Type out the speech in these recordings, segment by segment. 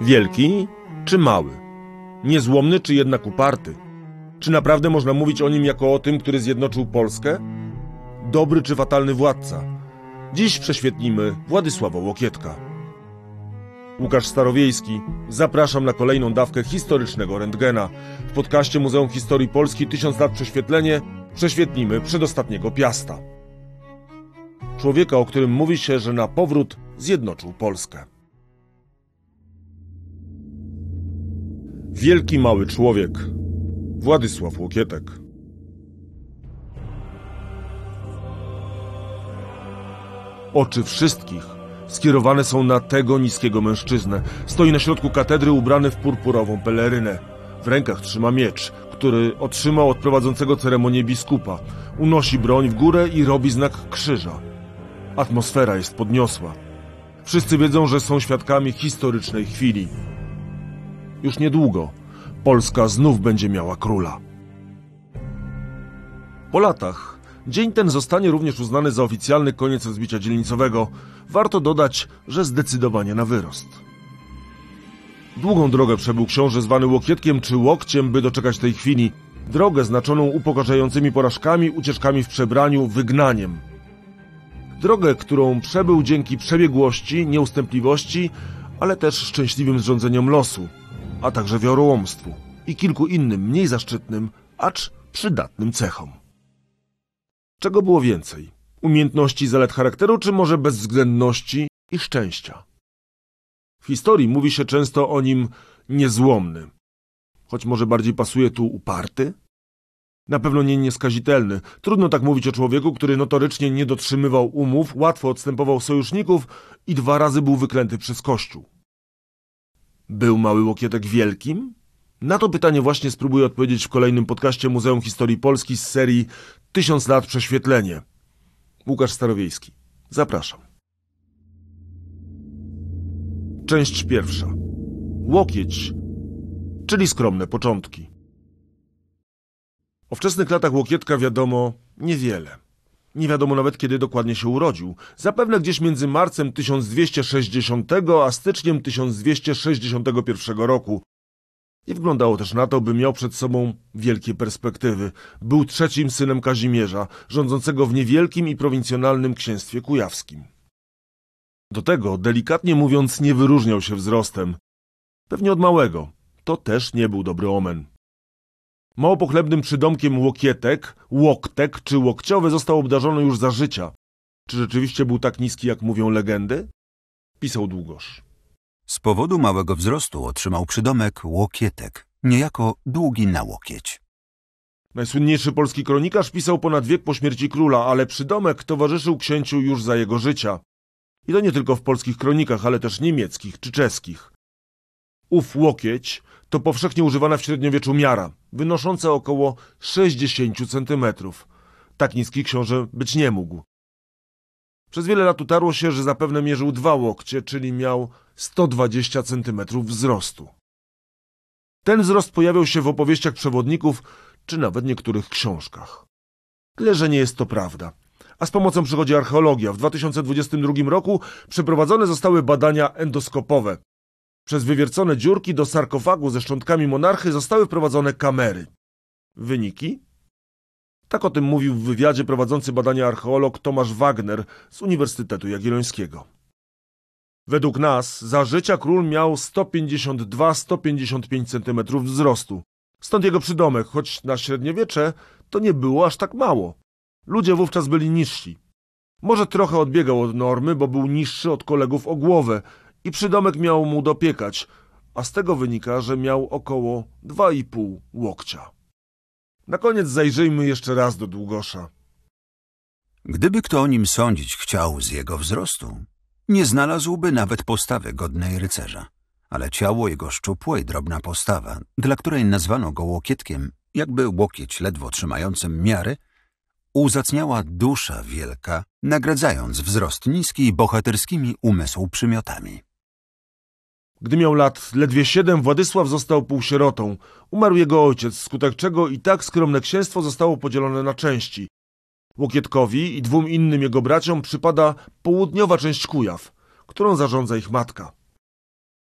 Wielki czy mały? Niezłomny czy jednak uparty? Czy naprawdę można mówić o nim jako o tym, który zjednoczył Polskę? Dobry czy fatalny władca? Dziś prześwietlimy Władysława Łokietka. Łukasz Starowiejski, zapraszam na kolejną dawkę historycznego rentgena. W podcaście Muzeum Historii Polski 1000 lat prześwietlenie prześwietlimy przedostatniego Piasta. Człowieka, o którym mówi się, że na powrót zjednoczył Polskę. Wielki mały człowiek Władysław Łokietek Oczy wszystkich skierowane są na tego niskiego mężczyznę. Stoi na środku katedry ubrany w purpurową pelerynę. W rękach trzyma miecz, który otrzymał od prowadzącego ceremonię biskupa. Unosi broń w górę i robi znak krzyża. Atmosfera jest podniosła. Wszyscy wiedzą, że są świadkami historycznej chwili. Już niedługo Polska znów będzie miała króla. Po latach dzień ten zostanie również uznany za oficjalny koniec rozbicia dzielnicowego. Warto dodać, że zdecydowanie na wyrost. Długą drogę przebył książę zwany Łokietkiem czy Łokciem, by doczekać tej chwili. Drogę znaczoną upokarzającymi porażkami, ucieczkami w przebraniu, wygnaniem. Drogę, którą przebył dzięki przebiegłości, nieustępliwości, ale też szczęśliwym zrządzeniom losu, a także wiarołomstwu i kilku innym mniej zaszczytnym, acz przydatnym cechom. Czego było więcej? Umiejętności, zalet charakteru, czy może bezwzględności i szczęścia? W historii mówi się często o nim niezłomny, choć może bardziej pasuje tu uparty? Na pewno nie nieskazitelny. Trudno tak mówić o człowieku, który notorycznie nie dotrzymywał umów, łatwo odstępował sojuszników i dwa razy był wyklęty przez Kościół. Był mały Łokietek wielkim? Na to pytanie właśnie spróbuję odpowiedzieć w kolejnym podcaście Muzeum Historii Polski z serii Tysiąc lat prześwietlenie. Łukasz Starowiejski. Zapraszam. Część pierwsza. Łokieć, czyli skromne początki. O wczesnych latach Łokietka wiadomo niewiele. Nie wiadomo nawet kiedy dokładnie się urodził. Zapewne gdzieś między marcem 1260 a styczniem 1261 roku. Nie wyglądało też na to, by miał przed sobą wielkie perspektywy. Był trzecim synem Kazimierza, rządzącego w niewielkim i prowincjonalnym księstwie kujawskim. Do tego, delikatnie mówiąc, nie wyróżniał się wzrostem. Pewnie od małego. To też nie był dobry omen. Mało pochlebnym przydomkiem Łokietek, Łoktek czy Łokciowy został obdarzony już za życia. Czy rzeczywiście był tak niski, jak mówią legendy? Pisał Długosz. Z powodu małego wzrostu otrzymał przydomek Łokietek, niejako długi na łokieć. Najsłynniejszy polski kronikarz pisał ponad wiek po śmierci króla, ale przydomek towarzyszył księciu już za jego życia. I to nie tylko w polskich kronikach, ale też niemieckich czy czeskich. Ów łokieć to powszechnie używana w średniowieczu miara, wynosząca około 60 centymetrów. Tak niski książę być nie mógł. Przez wiele lat utarło się, że zapewne mierzył dwa łokcie, czyli miał 120 centymetrów wzrostu. Ten wzrost pojawiał się w opowieściach przewodników, czy nawet niektórych książkach. Tyle, że nie jest to prawda. A z pomocą przychodzi archeologia. W 2022 roku przeprowadzone zostały badania endoskopowe. Przez wywiercone dziurki do sarkofagu ze szczątkami monarchy zostały wprowadzone kamery. Wyniki? Tak o tym mówił w wywiadzie prowadzący badania archeolog Tomasz Wagner z Uniwersytetu Jagiellońskiego. Według nas za życia król miał 152-155 cm wzrostu. Stąd jego przydomek, choć na średniowiecze to nie było aż tak mało. Ludzie wówczas byli niżsi. Może trochę odbiegał od normy, bo był niższy od kolegów o głowę i przydomek miał mu dopiekać, a z tego wynika, że miał około 2,5 łokcia. Na koniec zajrzyjmy jeszcze raz do Długosza. Gdyby kto o nim sądzić chciał z jego wzrostu, nie znalazłby nawet postawy godnej rycerza. Ale ciało jego szczupłe i drobna postawa, dla której nazwano go łokietkiem, jakby łokieć ledwo trzymającym miary, uzacniała dusza wielka, nagradzając wzrost niski bohaterskimi umysł przymiotami. Gdy miał lat ledwie siedem, Władysław został półsierotą. Umarł jego ojciec, skutek czego i tak skromne księstwo zostało podzielone na części. Łokietkowi i dwóm innym jego braciom przypada południowa część Kujaw, którą zarządza ich matka.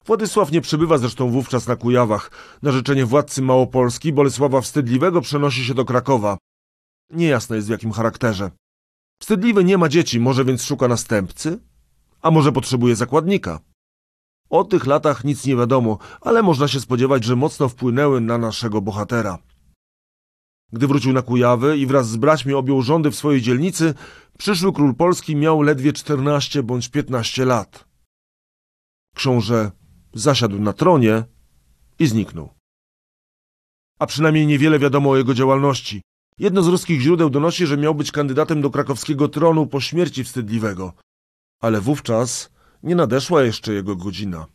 Władysław nie przybywa zresztą wówczas na Kujawach. Na życzenie władcy Małopolski Bolesława Wstydliwego przenosi się do Krakowa. Niejasne jest w jakim charakterze. Wstydliwy nie ma dzieci, może więc szuka następcy? A może potrzebuje zakładnika? O tych latach nic nie wiadomo, ale można się spodziewać, że mocno wpłynęły na naszego bohatera. Gdy wrócił na Kujawy i wraz z braćmi objął rządy w swojej dzielnicy, przyszły król Polski miał ledwie 14 bądź 15 lat. Książę zasiadł na tronie i zniknął. A przynajmniej niewiele wiadomo o jego działalności. Jedno z ruskich źródeł donosi, że miał być kandydatem do krakowskiego tronu po śmierci wstydliwego. Ale wówczas nie nadeszła jeszcze jego godzina.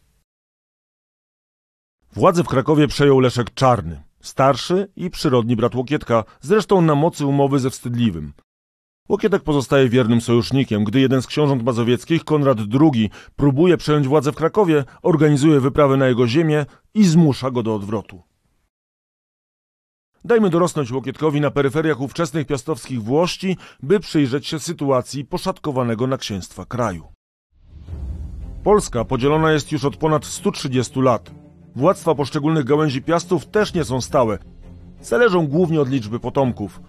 Władzę w Krakowie przejął Leszek Czarny, starszy i przyrodni brat Łokietka, zresztą na mocy umowy ze Wstydliwym. Łokietek pozostaje wiernym sojusznikiem. Gdy jeden z książąt mazowieckich, Konrad II, próbuje przejąć władzę w Krakowie, organizuje wyprawę na jego ziemię i zmusza go do odwrotu. Dajmy dorosnąć Łokietkowi na peryferiach ówczesnych piastowskich Włości, by przyjrzeć się sytuacji poszatkowanego na księstwa kraju. Polska podzielona jest już od ponad 130 lat. Władztwa poszczególnych gałęzi piastów też nie są stałe. Zależą głównie od liczby potomków.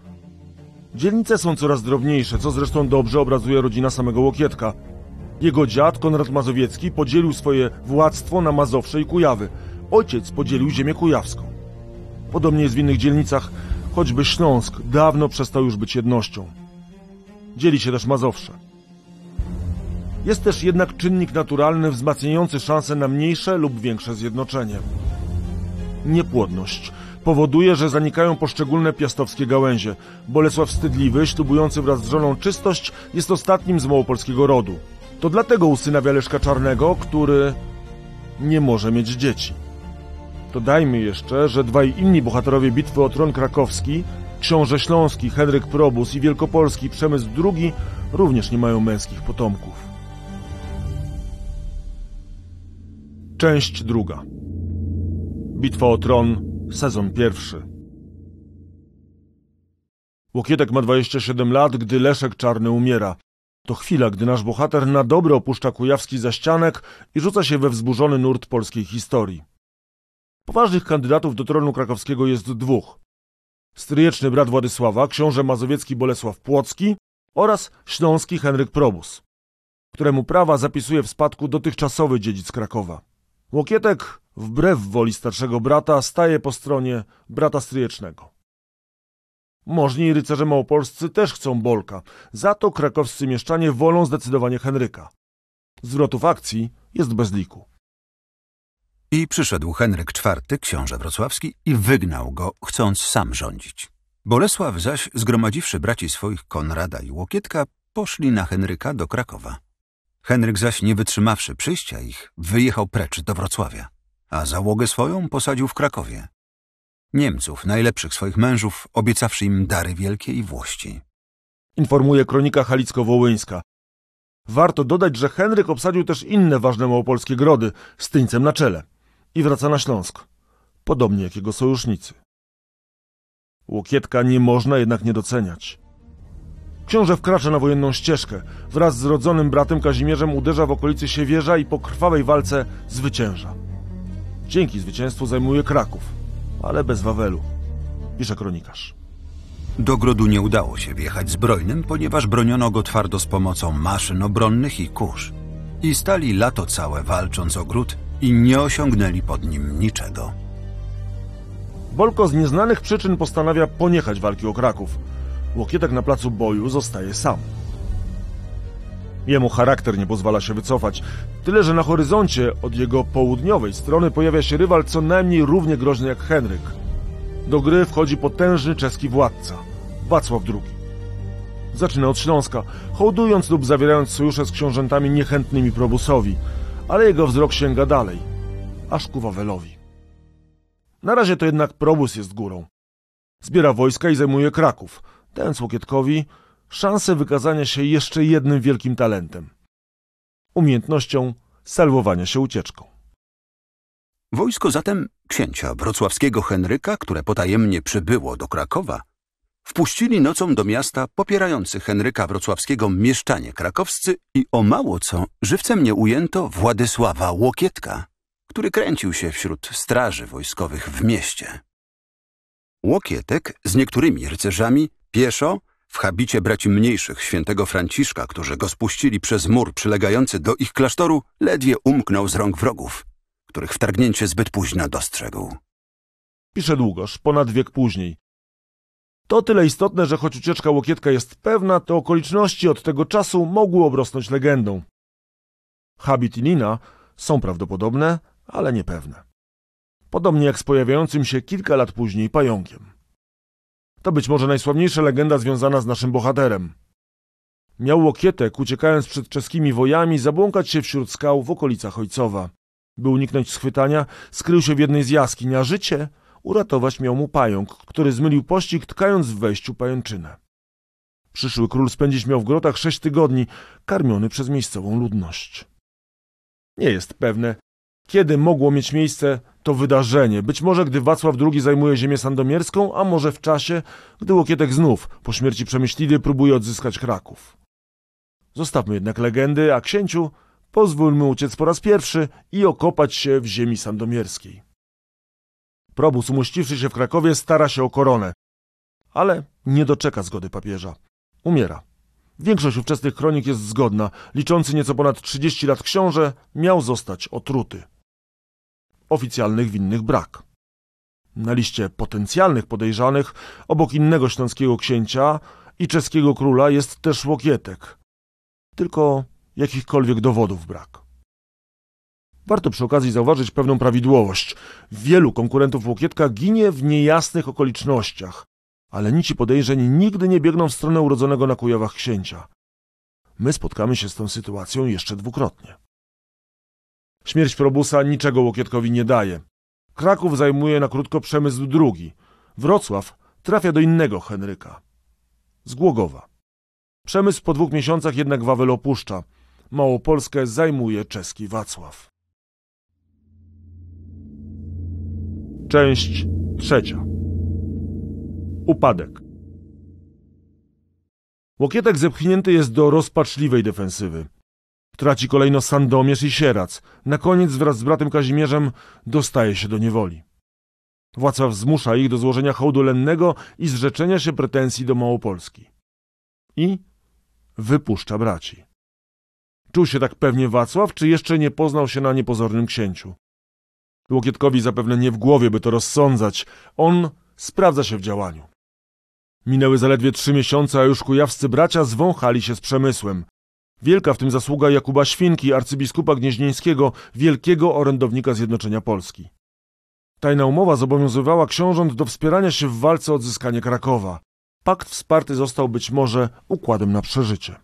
Dzielnice są coraz drobniejsze, co zresztą dobrze obrazuje rodzina samego Łokietka. Jego dziad, Konrad Mazowiecki, podzielił swoje władztwo na Mazowsze i Kujawy. Ojciec podzielił ziemię kujawską. Podobnie jest w innych dzielnicach, choćby Śląsk dawno przestał już być jednością. Dzieli się też Mazowsze. Jest też jednak czynnik naturalny wzmacniający szanse na mniejsze lub większe zjednoczenie. Niepłodność powoduje, że zanikają poszczególne piastowskie gałęzie. Bolesław Wstydliwy, ślubujący wraz z żoną czystość, jest ostatnim z małopolskiego rodu. To dlatego usynawia Leszka Czarnego, który nie może mieć dzieci. Dodajmy jeszcze, że dwaj inni bohaterowie bitwy o tron krakowski, książę śląski Henryk Probus i wielkopolski Przemysł II, również nie mają męskich potomków. Część druga. Bitwa o tron, sezon pierwszy. Łokietek ma 27 lat, gdy Leszek Czarny umiera. To chwila, gdy nasz bohater na dobre opuszcza kujawski zaścianek i rzuca się we wzburzony nurt polskiej historii. Poważnych kandydatów do tronu krakowskiego jest dwóch. Stryjeczny brat Władysława, książę mazowiecki Bolesław Płocki oraz śląski Henryk Probus, któremu prawa zapisuje w spadku dotychczasowy dziedzic Krakowa. Łokietek, wbrew woli starszego brata, staje po stronie brata stryjecznego. Możni rycerze małopolscy też chcą Bolka, za to krakowscy mieszczanie wolą zdecydowanie Henryka. Zwrotów akcji jest bez liku. I przyszedł Henryk IV, książę wrocławski, i wygnał go, chcąc sam rządzić. Bolesław zaś, zgromadziwszy braci swoich Konrada i Łokietka, poszli na Henryka do Krakowa. Henryk zaś, nie wytrzymawszy przyjścia ich, wyjechał precz do Wrocławia, a załogę swoją posadził w Krakowie. Niemców, najlepszych swoich mężów, obiecawszy im dary wielkie i włości. Informuje kronika halicko-wołyńska. Warto dodać, że Henryk obsadził też inne ważne małopolskie grody, z Tyńcem na czele i wraca na Śląsk, podobnie jak jego sojusznicy. Łokietka nie można jednak nie doceniać. Książę wkracza na wojenną ścieżkę. Wraz z rodzonym bratem Kazimierzem uderza w okolicy Siewierza i po krwawej walce zwycięża. Dzięki zwycięstwu zajmuje Kraków, ale bez Wawelu, pisze kronikarz. Do grodu nie udało się wjechać zbrojnym, ponieważ broniono go twardo z pomocą maszyn obronnych i kurz. I stali lato całe walcząc o gród i nie osiągnęli pod nim niczego. Bolko z nieznanych przyczyn postanawia poniechać walki o Kraków. Łokietek na placu boju zostaje sam. Jemu charakter nie pozwala się wycofać, tyle że na horyzoncie od jego południowej strony pojawia się rywal co najmniej równie groźny jak Henryk. Do gry wchodzi potężny czeski władca, Wacław II. Zaczyna od Śląska, hołdując lub zawierając sojusze z książętami niechętnymi Probusowi, ale jego wzrok sięga dalej, aż ku Wawelowi. Na razie to jednak Probus jest górą. Zbiera wojska i zajmuje Kraków. Ten Łokietkowi szansę wykazania się jeszcze jednym wielkim talentem. Umiejętnością salwowania się ucieczką. Wojsko zatem księcia wrocławskiego Henryka, które potajemnie przybyło do Krakowa, wpuścili nocą do miasta popierający Henryka Wrocławskiego mieszczanie krakowscy i o mało co żywcem nie ujęto Władysława Łokietka, który kręcił się wśród straży wojskowych w mieście. Łokietek z niektórymi rycerzami pieszo w habicie braci mniejszych świętego Franciszka, którzy go spuścili przez mur przylegający do ich klasztoru, ledwie umknął z rąk wrogów, których wtargnięcie zbyt późno dostrzegł. Pisze długoż, ponad wiek później. To tyle istotne, że choć ucieczka Łokietka jest pewna, to okoliczności od tego czasu mogły obrosnąć legendą. Habit i Nina są prawdopodobne, ale niepewne. Podobnie jak z pojawiającym się kilka lat później pająkiem. To być może najsławniejsza legenda związana z naszym bohaterem. Miał Łokietek, uciekając przed czeskimi wojami, zabłąkać się wśród skał w okolicach Ojcowa. By uniknąć schwytania, skrył się w jednej z jaskiń, a życie uratować miał mu pająk, który zmylił pościg, tkając w wejściu pajęczynę. Przyszły król spędzić miał w grotach sześć tygodni, karmiony przez miejscową ludność. Nie jest pewne, kiedy mogło mieć miejsce to wydarzenie. Być może gdy Wacław II zajmuje ziemię sandomierską, a może w czasie, gdy Łokietek znów, po śmierci Przemyśliwy, próbuje odzyskać Kraków. Zostawmy jednak legendy, a księciu pozwólmy uciec po raz pierwszy i okopać się w ziemi sandomierskiej. Probus, umuściwszy się w Krakowie, stara się o koronę, ale nie doczeka zgody papieża. Umiera. Większość ówczesnych kronik jest zgodna. Liczący nieco ponad 30 lat książę miał zostać otruty. Oficjalnych winnych brak. Na liście potencjalnych podejrzanych, obok innego śląskiego księcia i czeskiego króla jest też Łokietek. Tylko jakichkolwiek dowodów brak. Warto przy okazji zauważyć pewną prawidłowość. Wielu konkurentów Łokietka ginie w niejasnych okolicznościach, ale nici podejrzeń nigdy nie biegną w stronę urodzonego na Kujawach księcia. My spotkamy się z tą sytuacją jeszcze dwukrotnie. Śmierć Probusa niczego Łokietkowi nie daje. Kraków zajmuje na krótko przemysł drugi. Wrocław trafia do innego Henryka. Z Głogowa. Przemysł po dwóch miesiącach jednak Wawel opuszcza. Małopolskę zajmuje czeski Wacław. Część trzecia. Upadek. Łokietek zepchnięty jest do rozpaczliwej defensywy. Traci kolejno Sandomierz i Sierac. Na koniec wraz z bratem Kazimierzem dostaje się do niewoli. Władca zmusza ich do złożenia hołdu lennego i zrzeczenia się pretensji do Małopolski. I wypuszcza braci. Czuł się tak pewnie Wacław, czy jeszcze nie poznał się na niepozornym księciu? Łokietkowi zapewne nie w głowie, by to rozsądzać. On sprawdza się w działaniu. Minęły zaledwie trzy miesiące, a już kujawscy bracia zwąchali się z przemysłem. Wielka w tym zasługa Jakuba Świnki, arcybiskupa gnieźnieńskiego, wielkiego orędownika Zjednoczenia Polski. Tajna umowa zobowiązywała książąt do wspierania się w walce o odzyskanie Krakowa. Pakt wsparty został być może układem na przeżycie.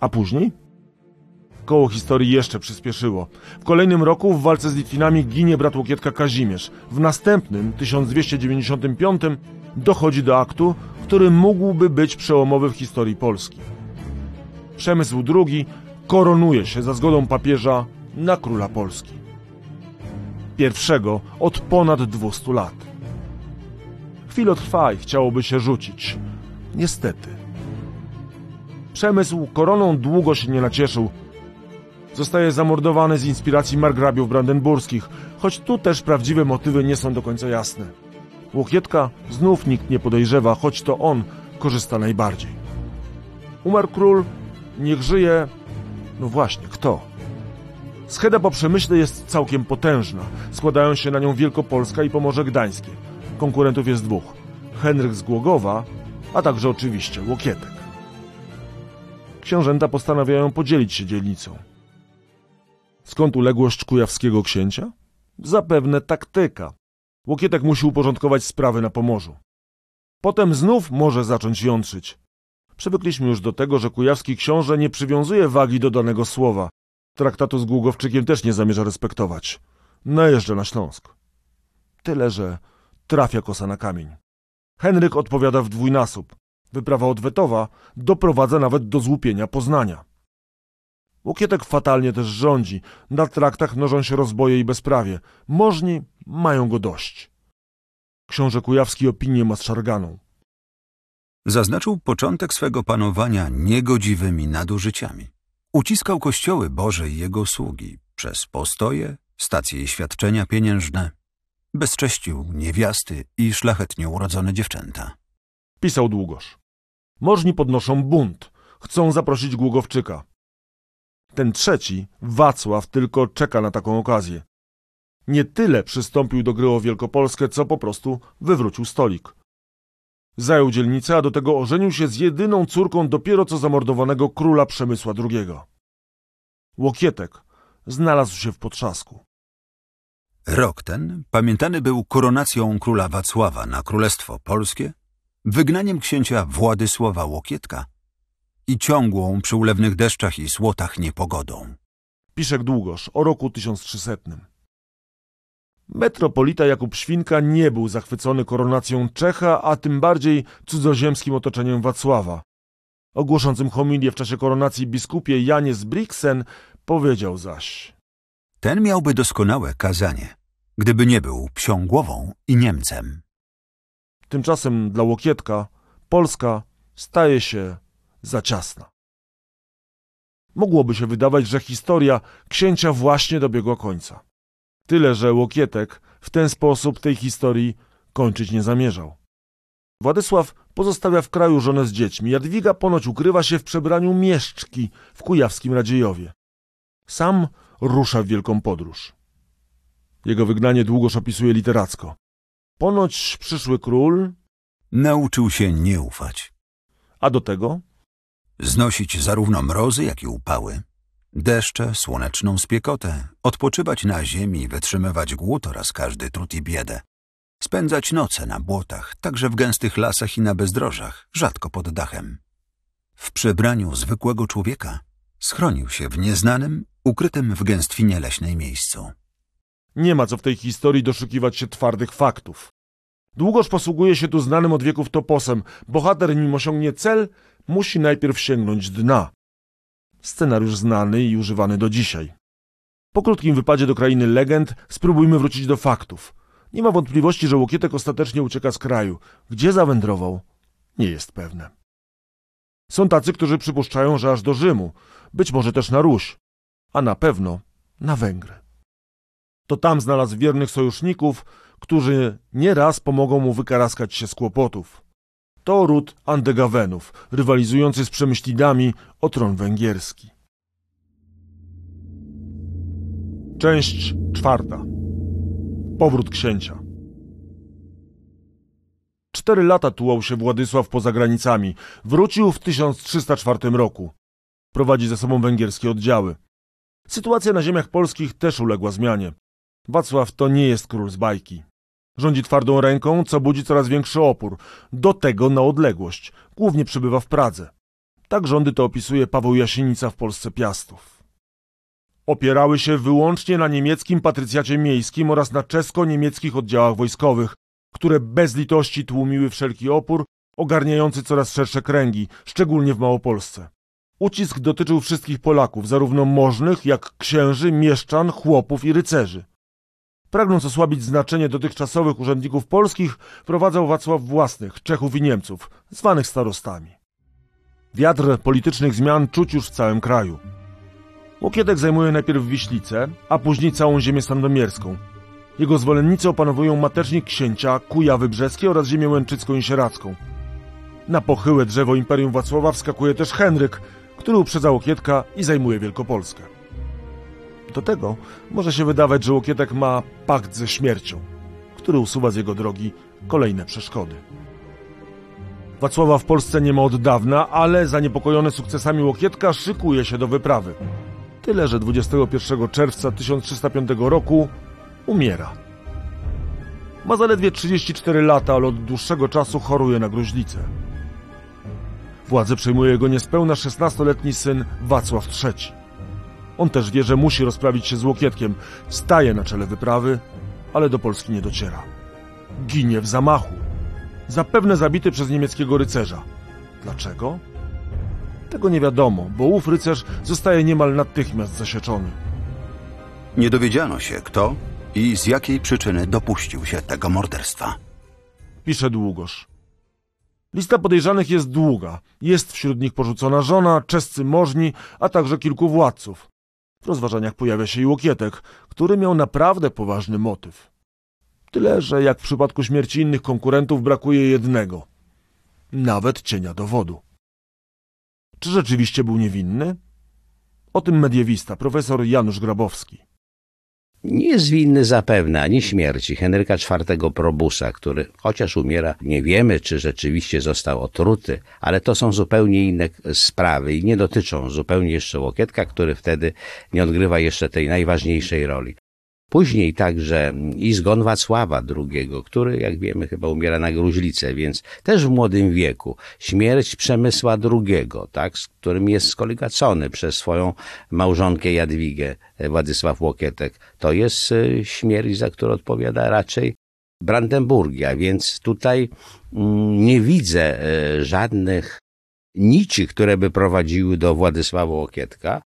A później? Koło historii jeszcze przyspieszyło. W kolejnym roku w walce z Litwinami ginie brat Łokietka Kazimierz. W następnym, 1295, dochodzi do aktu, który mógłby być przełomowy w historii Polski. Przemysł II koronuje się za zgodą papieża na króla Polski. Pierwszego od ponad 200 lat. Chwilę trwa i chciałoby się rzucić. Niestety. Przemysł koroną długo się nie nacieszył. Zostaje zamordowany z inspiracji margrabiów brandenburskich, choć tu też prawdziwe motywy nie są do końca jasne. Łokietka znów nikt nie podejrzewa, choć to on korzysta najbardziej. Umarł król, niech żyje... No właśnie, kto? Scheda po przemyśle jest całkiem potężna. Składają się na nią Wielkopolska i Pomorze Gdańskie. Konkurentów jest dwóch. Henryk z Głogowa, a także oczywiście Łokietek. Książęta postanawiają podzielić się dzielnicą. Skąd uległość kujawskiego księcia? Zapewne taktyka. Łokietek musi uporządkować sprawy na Pomorzu. Potem znów może zacząć jątrzyć. Przywykliśmy już do tego, że kujawski książę nie przywiązuje wagi do danego słowa. Traktatu z Głogowczykiem też nie zamierza respektować. Najeżdża na Śląsk. Tyle, że trafia kosa na kamień. Henryk odpowiada w dwójnasób. Wyprawa odwetowa doprowadza nawet do złupienia Poznania. Łokietek fatalnie też rządzi. Na traktach mnożą się rozboje i bezprawie. Możni mają go dość. Książę Kujawski opinię ma z szarganą. Zaznaczył początek swego panowania niegodziwymi nadużyciami. Uciskał kościoły Boże i jego sługi przez postoje, stacje i świadczenia pieniężne, bezcześcił niewiasty i szlachetnie urodzone dziewczęta. Pisał Długosz. Możni podnoszą bunt. Chcą zaprosić Głogowczyka. Ten trzeci, Wacław, tylko czeka na taką okazję. Nie tyle przystąpił do gry o Wielkopolskę, co po prostu wywrócił stolik. Zajął dzielnicę, a do tego ożenił się z jedyną córką dopiero co zamordowanego króla Przemysła II. Łokietek znalazł się w potrzasku. Rok ten pamiętany był koronacją króla Wacława na Królestwo Polskie, wygnaniem księcia Władysława Łokietka i ciągłą przy ulewnych deszczach i słotach niepogodą. Piszek Długosz o roku 1300. Metropolita Jakub Świnka nie był zachwycony koronacją Czecha, a tym bardziej cudzoziemskim otoczeniem Wacława. Ogłoszącym homilię w czasie koronacji biskupie Janie z Brixen powiedział zaś Ten miałby doskonałe kazanie, gdyby nie był psią głową i Niemcem. Tymczasem dla Łokietka Polska staje się za ciasna. Mogłoby się wydawać, że historia księcia właśnie dobiegła końca. Tyle, że Łokietek w ten sposób tej historii kończyć nie zamierzał. Władysław pozostawia w kraju żonę z dziećmi. Jadwiga ponoć ukrywa się w przebraniu mieszczki w kujawskim Radziejowie. Sam rusza w wielką podróż. Jego wygnanie długoż opisuje literacko. Ponoć przyszły król, Nauczył się nie ufać, a do tego znosić zarówno mrozy, jak i upały, deszcze, słoneczną spiekotę, odpoczywać na ziemi, wytrzymywać głód oraz każdy trud i biedę, spędzać noce na błotach, także w gęstych lasach i na bezdrożach, rzadko pod dachem. W przebraniu zwykłego człowieka schronił się w nieznanym, ukrytym w gęstwinie leśnej miejscu. Nie ma co w tej historii doszukiwać się twardych faktów. Długoż posługuje się tu znanym od wieków toposem. Bohater, nim osiągnie cel, musi najpierw sięgnąć dna. Scenariusz znany i używany do dzisiaj. Po krótkim wypadzie do krainy legend spróbujmy wrócić do faktów. Nie ma wątpliwości, że Łokietek ostatecznie ucieka z kraju. Gdzie zawędrował? Nie jest pewne. Są tacy, którzy przypuszczają, że aż do Rzymu, być może też na Ruś, a na pewno na Węgry. To tam znalazł wiernych sojuszników, którzy nieraz pomogą mu wykaraskać się z kłopotów. To ród Andegawenów, rywalizujący z Przemyślidami o tron węgierski. Część czwarta. Powrót księcia. Cztery lata tułał się Władysław poza granicami. Wrócił w 1304 roku. Prowadzi ze sobą węgierskie oddziały. Sytuacja na ziemiach polskich też uległa zmianie. Wacław to nie jest król z bajki. Rządzi twardą ręką, co budzi coraz większy opór. Do tego na odległość. Głównie przebywa w Pradze. Tak rządy to opisuje Paweł Jasienica w Polsce Piastów. Opierały się wyłącznie na niemieckim patrycjacie miejskim oraz na czesko-niemieckich oddziałach wojskowych, które bez litości tłumiły wszelki opór, ogarniający coraz szersze kręgi, szczególnie w Małopolsce. Ucisk dotyczył wszystkich Polaków, zarówno możnych, jak księży, mieszczan, chłopów i rycerzy. Pragnąc osłabić znaczenie dotychczasowych urzędników polskich, wprowadzał Wacław własnych, Czechów i Niemców, zwanych starostami. Wiatr politycznych zmian czuć już w całym kraju. Łokietek zajmuje najpierw Wiślicę, a później całą ziemię sandomierską. Jego zwolennicy opanowują matecznik księcia, Kujawy Brzeskie oraz ziemię łęczycką i sieradzką. Na pochyłe drzewo Imperium Wacława wskakuje też Henryk, który uprzedza Łokietka i zajmuje Wielkopolskę. Do tego może się wydawać, że Łokietek ma pakt ze śmiercią, który usuwa z jego drogi kolejne przeszkody. Wacława w Polsce nie ma od dawna, ale zaniepokojony sukcesami Łokietka szykuje się do wyprawy. Tyle, że 21 czerwca 1305 roku umiera. Ma zaledwie 34 lata, ale od dłuższego czasu choruje na gruźlicę. Władzę przejmuje jego niespełna 16-letni syn Wacław III. On też wie, że musi rozprawić się z Łokietkiem. Staje na czele wyprawy, ale do Polski nie dociera. Ginie w zamachu. Zapewne zabity przez niemieckiego rycerza. Dlaczego? Tego nie wiadomo, bo ów rycerz zostaje niemal natychmiast zasieczony. Nie dowiedziano się, kto i z jakiej przyczyny dopuścił się tego morderstwa. Pisze Długosz. Lista podejrzanych jest długa. Jest wśród nich porzucona żona, czescy możni, a także kilku władców. W rozważaniach pojawia się i Łokietek, który miał naprawdę poważny motyw. Tyle, że jak w przypadku śmierci innych konkurentów brakuje jednego. Nawet cienia dowodu. Czy rzeczywiście był niewinny? O tym mediewista, profesor Janusz Grabowski. Nie jest winny zapewne ani śmierci Henryka IV Probusa, który chociaż umiera, nie wiemy, czy rzeczywiście został otruty, ale to są zupełnie inne sprawy i nie dotyczą zupełnie jeszcze Łokietka, który wtedy nie odgrywa jeszcze tej najważniejszej roli. Później także i zgon Wacława II, który, jak wiemy, chyba umiera na gruźlicę, więc też w młodym wieku. Śmierć Przemysła II, tak, z którym jest skoligacony przez swoją małżonkę Jadwigę, Władysław Łokietek. To jest e, śmierć, za którą odpowiada raczej Brandenburgia, więc tutaj mm, nie widzę e, żadnych nici, które by prowadziły do Władysława Łokietka.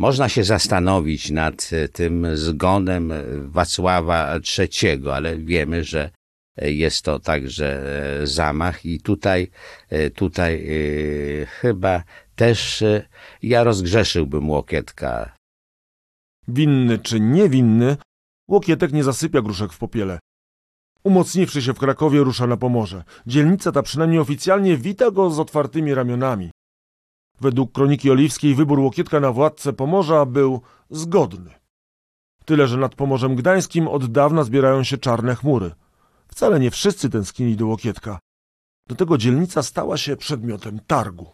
Można się zastanowić nad e, tym zgonem Wacława III, ale wiemy, że jest to także e, zamach i tutaj, e, tutaj chyba też ja rozgrzeszyłbym Łokietka. Winny czy niewinny, Łokietek nie zasypia gruszek w popiele. Umocniwszy się w Krakowie, rusza na Pomorze. Dzielnica ta przynajmniej oficjalnie wita go z otwartymi ramionami. Według kroniki oliwskiej wybór Łokietka na władcę Pomorza był zgodny. Tyle, że nad Pomorzem Gdańskim od dawna zbierają się czarne chmury. Wcale nie wszyscy tęsknili do Łokietka. Do tego dzielnica stała się przedmiotem targu.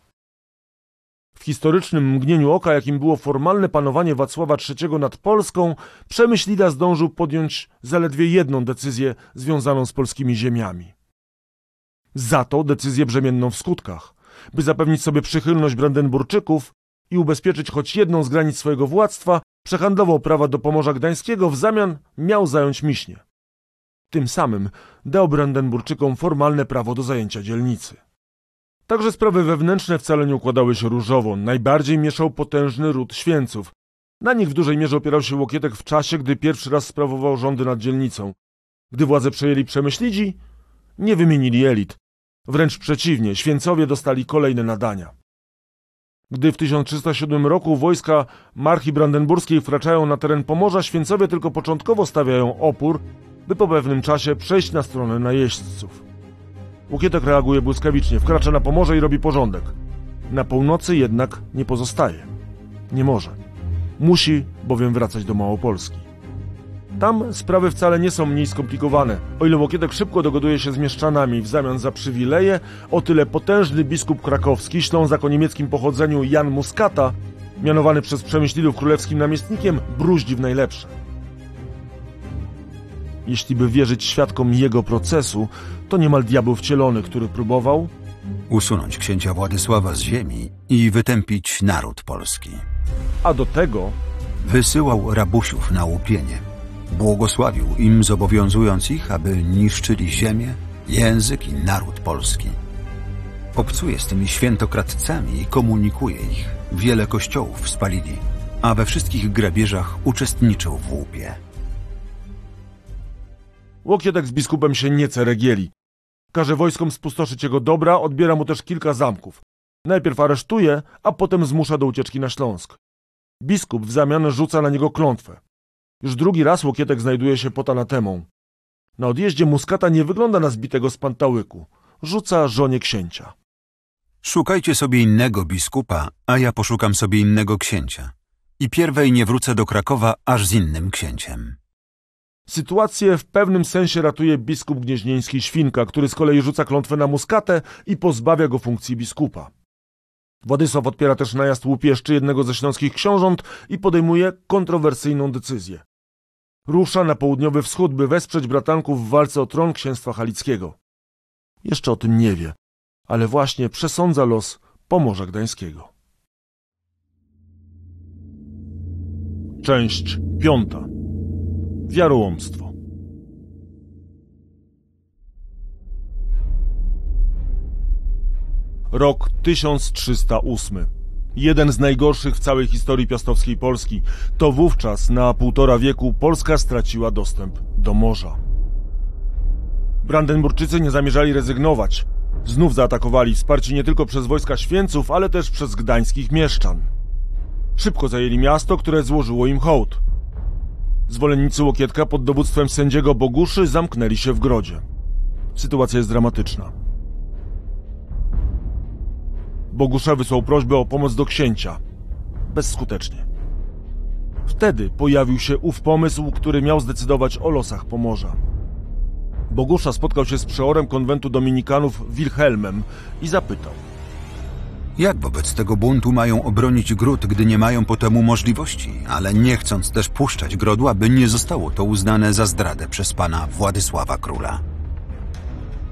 W historycznym mgnieniu oka, jakim było formalne panowanie Wacława III nad Polską, Przemyślida zdążył podjąć zaledwie jedną decyzję związaną z polskimi ziemiami. Za to decyzję brzemienną w skutkach by zapewnić sobie przychylność Brandenburczyków i ubezpieczyć choć jedną z granic swojego władztwa, przehandlował prawa do Pomorza Gdańskiego, w zamian miał zająć Miśnie. Tym samym dał Brandenburczykom formalne prawo do zajęcia dzielnicy. Także sprawy wewnętrzne wcale nie układały się różowo. Najbardziej mieszał potężny ród Święców. Na nich w dużej mierze opierał się Łokietek w czasie, gdy pierwszy raz sprawował rządy nad dzielnicą. Gdy władzę przejęli Przemyślidzi, nie wymienili elit, Wręcz przeciwnie, święcowie dostali kolejne nadania. Gdy w 1307 roku wojska marchi brandenburskiej wkraczają na teren Pomorza, święcowie tylko początkowo stawiają opór, by po pewnym czasie przejść na stronę najeźdźców. Łukietek reaguje błyskawicznie, wkracza na Pomorze i robi porządek. Na północy jednak nie pozostaje. Nie może. Musi bowiem wracać do Małopolski. Tam sprawy wcale nie są mniej skomplikowane. O ile Łokietek szybko dogoduje się z mieszczanami w zamian za przywileje, o tyle potężny biskup krakowski, Ślązak o niemieckim pochodzeniu Jan Muskata, mianowany przez Przemyślidów królewskim namiestnikiem, bruździ w najlepsze. Jeśli by wierzyć świadkom jego procesu, to niemal diabeł wcielony, który próbował usunąć księcia Władysława z ziemi i wytępić naród polski. A do tego wysyłał rabusiów na łupienie. Błogosławił im, zobowiązując ich, aby niszczyli ziemię, język i naród polski. Obcuje z tymi świętokradcami i komunikuje ich. Wiele kościołów spalili, a we wszystkich grabieżach uczestniczył w łupie. Łokietek z biskupem się nie ceregieli. Każe wojskom spustoszyć jego dobra, odbiera mu też kilka zamków. Najpierw aresztuje, a potem zmusza do ucieczki na Śląsk. Biskup w zamian rzuca na niego klątwę. Już drugi raz Łokietek znajduje się pod anatemą. Na odjeździe Muskata nie wygląda na zbitego z pantałyku. Rzuca żonie księcia. Szukajcie sobie innego biskupa, a ja poszukam sobie innego księcia. I pierwej nie wrócę do Krakowa aż z innym księciem. Sytuację w pewnym sensie ratuje biskup gnieźnieński Świnka, który z kolei rzuca klątwę na Muskatę i pozbawia go funkcji biskupa. Władysław odpiera też najazd łupieszczy jednego ze śląskich książąt i podejmuje kontrowersyjną decyzję. Rusza na południowy wschód, by wesprzeć bratanków w walce o tron księstwa halickiego. Jeszcze o tym nie wie, ale właśnie przesądza los Pomorza Gdańskiego. Część piąta. Wiarołomstwo. Rok 1308. Jeden z najgorszych w całej historii piastowskiej Polski. To wówczas na półtora wieku Polska straciła dostęp do morza. Brandenburczycy nie zamierzali rezygnować. Znów zaatakowali, wsparci nie tylko przez wojska Święców, ale też przez gdańskich mieszczan. Szybko zajęli miasto, które złożyło im hołd. Zwolennicy Łokietka pod dowództwem sędziego Boguszy zamknęli się w grodzie. Sytuacja jest dramatyczna. Bogusza wysłał prośbę o pomoc do księcia. Bezskutecznie. Wtedy pojawił się ów pomysł, który miał zdecydować o losach Pomorza. Bogusza spotkał się z przeorem konwentu dominikanów Wilhelmem i zapytał. Jak wobec tego buntu mają obronić gród, gdy nie mają po temu możliwości, ale nie chcąc też puszczać grodu, aby nie zostało to uznane za zdradę przez pana Władysława Króla?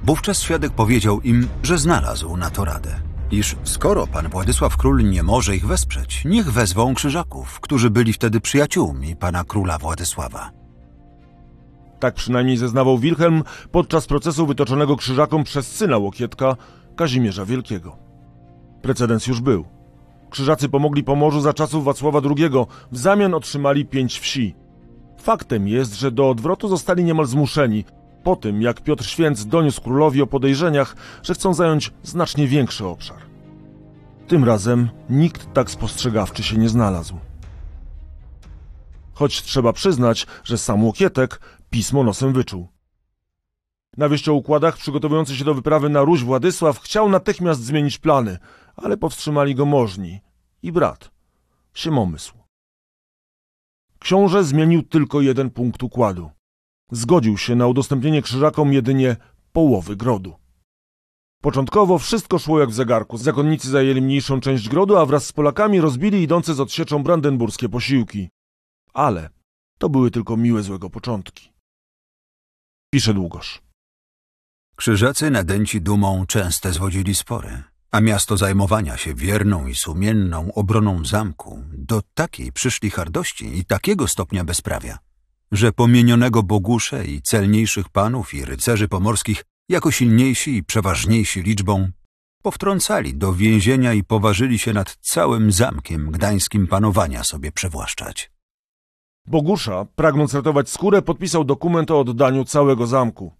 Wówczas świadek powiedział im, że znalazł na to radę. Iż skoro pan Władysław Król nie może ich wesprzeć, niech wezwą krzyżaków, którzy byli wtedy przyjaciółmi pana króla Władysława. Tak przynajmniej zeznawał Wilhelm podczas procesu wytoczonego krzyżakom przez syna Łokietka, Kazimierza Wielkiego. Precedens już był. Krzyżacy pomogli Pomorzu za czasów Wacława II, w zamian otrzymali pięć wsi. Faktem jest, że do odwrotu zostali niemal zmuszeni, po tym jak Piotr Święc doniósł królowi o podejrzeniach, że chcą zająć znacznie większy obszar. Tym razem nikt tak spostrzegawczy się nie znalazł. Choć trzeba przyznać, że sam Łokietek pismo nosem wyczuł. Na wieścioukładach przygotowujący się do wyprawy na Ruś Władysław chciał natychmiast zmienić plany, ale powstrzymali go możni i brat, Siemomysł. Książę zmienił tylko jeden punkt układu. Zgodził się na udostępnienie krzyżakom jedynie połowy grodu. Początkowo wszystko szło jak w zegarku. Zakonnicy zajęli mniejszą część grodu, a wraz z Polakami rozbili idące z odsieczą brandenburskie posiłki. Ale to były tylko miłe złego początki. Pisze Długosz. Krzyżacy nadęci dumą częste zwodzili spory, a miasto zajmowania się wierną i sumienną obroną zamku do takiej przyszli hardości i takiego stopnia bezprawia, że pomienionego Bogusze i celniejszych panów i rycerzy pomorskich jako silniejsi i przeważniejsi liczbą powtrącali do więzienia i poważyli się nad całym zamkiem gdańskim panowania sobie przewłaszczać. Bogusza, pragnąc ratować skórę, podpisał dokument o oddaniu całego zamku.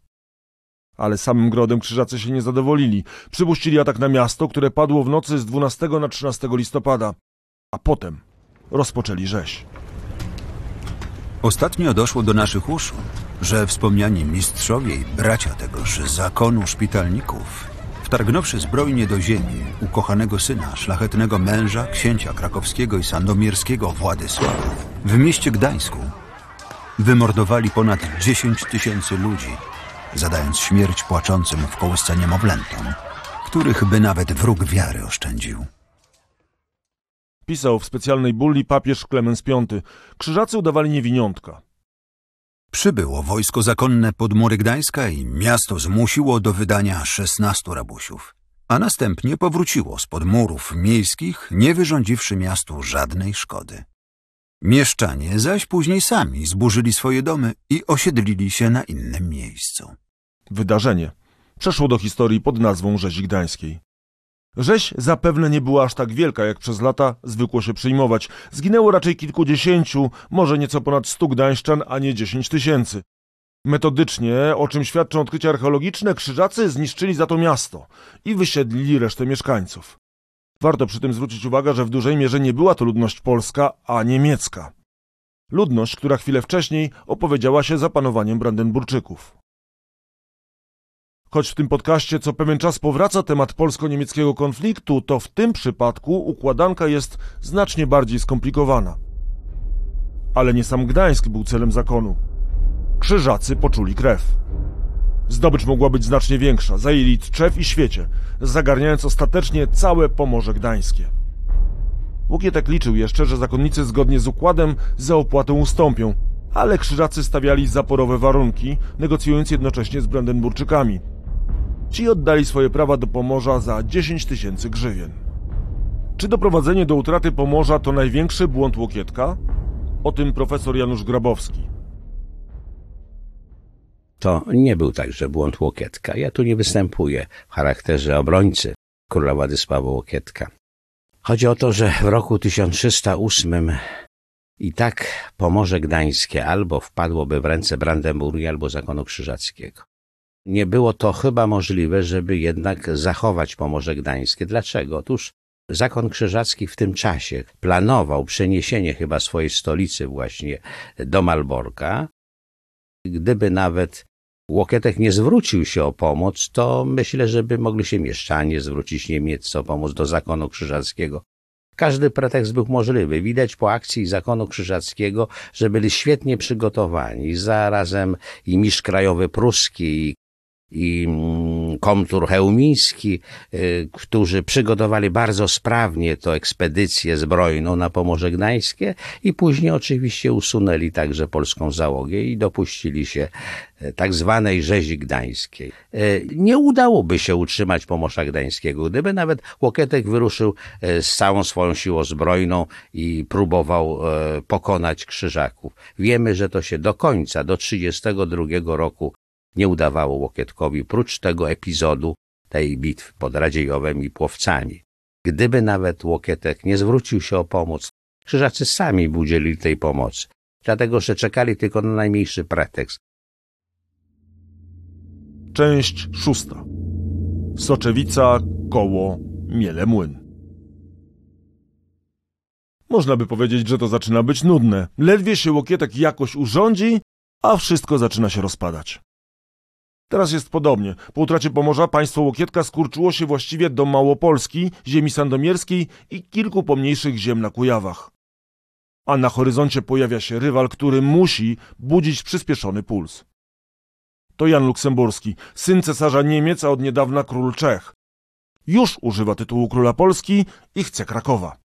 Ale samym grodem krzyżacy się nie zadowolili. Przypuścili atak na miasto, które padło w nocy z 12 na 13 listopada, a potem rozpoczęli rzeź. Ostatnio doszło do naszych uszu, że wspomniani mistrzowie i bracia tegoż zakonu szpitalników, wtargnąwszy zbrojnie do ziemi ukochanego syna, szlachetnego męża, księcia krakowskiego i sandomierskiego Władysława, w mieście Gdańsku, wymordowali ponad 10 tysięcy ludzi, zadając śmierć płaczącym w kołysce niemowlętom, których by nawet wróg wiary oszczędził. Pisał w specjalnej bulli papież Klemens V. Krzyżacy udawali niewiniątka. Przybyło wojsko zakonne pod mury Gdańska i miasto zmusiło do wydania 16 rabusiów, a następnie powróciło spod murów miejskich, nie wyrządziwszy miastu żadnej szkody. Mieszczanie zaś później sami zburzyli swoje domy i osiedlili się na innym miejscu. Wydarzenie przeszło do historii pod nazwą Rzezi Gdańskiej. Rzeź zapewne nie była aż tak wielka, jak przez lata zwykło się przyjmować. Zginęło raczej kilkudziesięciu, może nieco ponad stu gdańszczan, a nie dziesięć tysięcy. Metodycznie, o czym świadczą odkrycia archeologiczne, krzyżacy zniszczyli za to miasto i wysiedlili resztę mieszkańców. Warto przy tym zwrócić uwagę, że w dużej mierze nie była to ludność polska, a niemiecka. Ludność, która chwilę wcześniej opowiedziała się za panowaniem Brandenburczyków. Choć w tym podcaście co pewien czas powraca temat polsko-niemieckiego konfliktu, to w tym przypadku układanka jest znacznie bardziej skomplikowana. Ale nie sam Gdańsk był celem zakonu. Krzyżacy poczuli krew. Zdobycz mogła być znacznie większa, zajęli Tczew i Świecie, zagarniając ostatecznie całe Pomorze Gdańskie. Łukietek liczył jeszcze, że zakonnicy zgodnie z układem za opłatę ustąpią, ale krzyżacy stawiali zaporowe warunki, negocjując jednocześnie z Brandenburczykami – Ci oddali swoje prawa do Pomorza za 10 tysięcy grzywien. Czy doprowadzenie do utraty Pomorza to największy błąd Łokietka? O tym profesor Janusz Grabowski. To nie był także błąd Łokietka. Ja tu nie występuję w charakterze obrońcy króla Władysława Łokietka. Chodzi o to, że w roku 1308 i tak Pomorze Gdańskie albo wpadłoby w ręce Brandenburgii, albo zakonu krzyżackiego nie było to chyba możliwe, żeby jednak zachować Pomorze Gdańskie. Dlaczego? Otóż Zakon Krzyżacki w tym czasie planował przeniesienie chyba swojej stolicy właśnie do Malborka. Gdyby nawet Łokietek nie zwrócił się o pomoc, to myślę, że by mogli się mieszczanie zwrócić niemieccy o pomoc do zakonu krzyżackiego. Każdy pretekst był możliwy. Widać po akcji zakonu krzyżackiego, że byli świetnie przygotowani. Zarazem i mistrz krajowy pruski, i mm, komtur chełmiński, y, którzy przygotowali bardzo sprawnie tę ekspedycję zbrojną na Pomorze Gdańskie i później oczywiście usunęli także polską załogę i dopuścili się e, tak zwanej rzezi gdańskiej. E, nie udałoby się utrzymać Pomorza Gdańskiego, gdyby nawet Łokietek wyruszył z całą swoją siłą zbrojną i próbował pokonać Krzyżaków. Wiemy, że to się do końca, do 1932 roku nie udawało Łokietkowi prócz tego epizodu tej bitwy pod Radziejowem i Płowcami. Gdyby nawet Łokietek nie zwrócił się o pomoc, krzyżacy sami by udzielili tej pomocy, dlatego że czekali tylko na najmniejszy pretekst. Część szósta. Soczewica, koło, miele młyn. Można by powiedzieć, że to zaczyna być nudne. Ledwie się Łokietek jakoś urządzi, a wszystko zaczyna się rozpadać. Teraz jest podobnie. Po utracie Pomorza państwo Łokietka skurczyło się właściwie do Małopolski, ziemi sandomierskiej i kilku pomniejszych ziem na Kujawach. A na horyzoncie pojawia się rywal, który musi budzić przyspieszony puls. To Jan Luksemburski, syn cesarza Niemiec, a od niedawna król Czech. Już używa tytułu króla Polski i chce Krakowa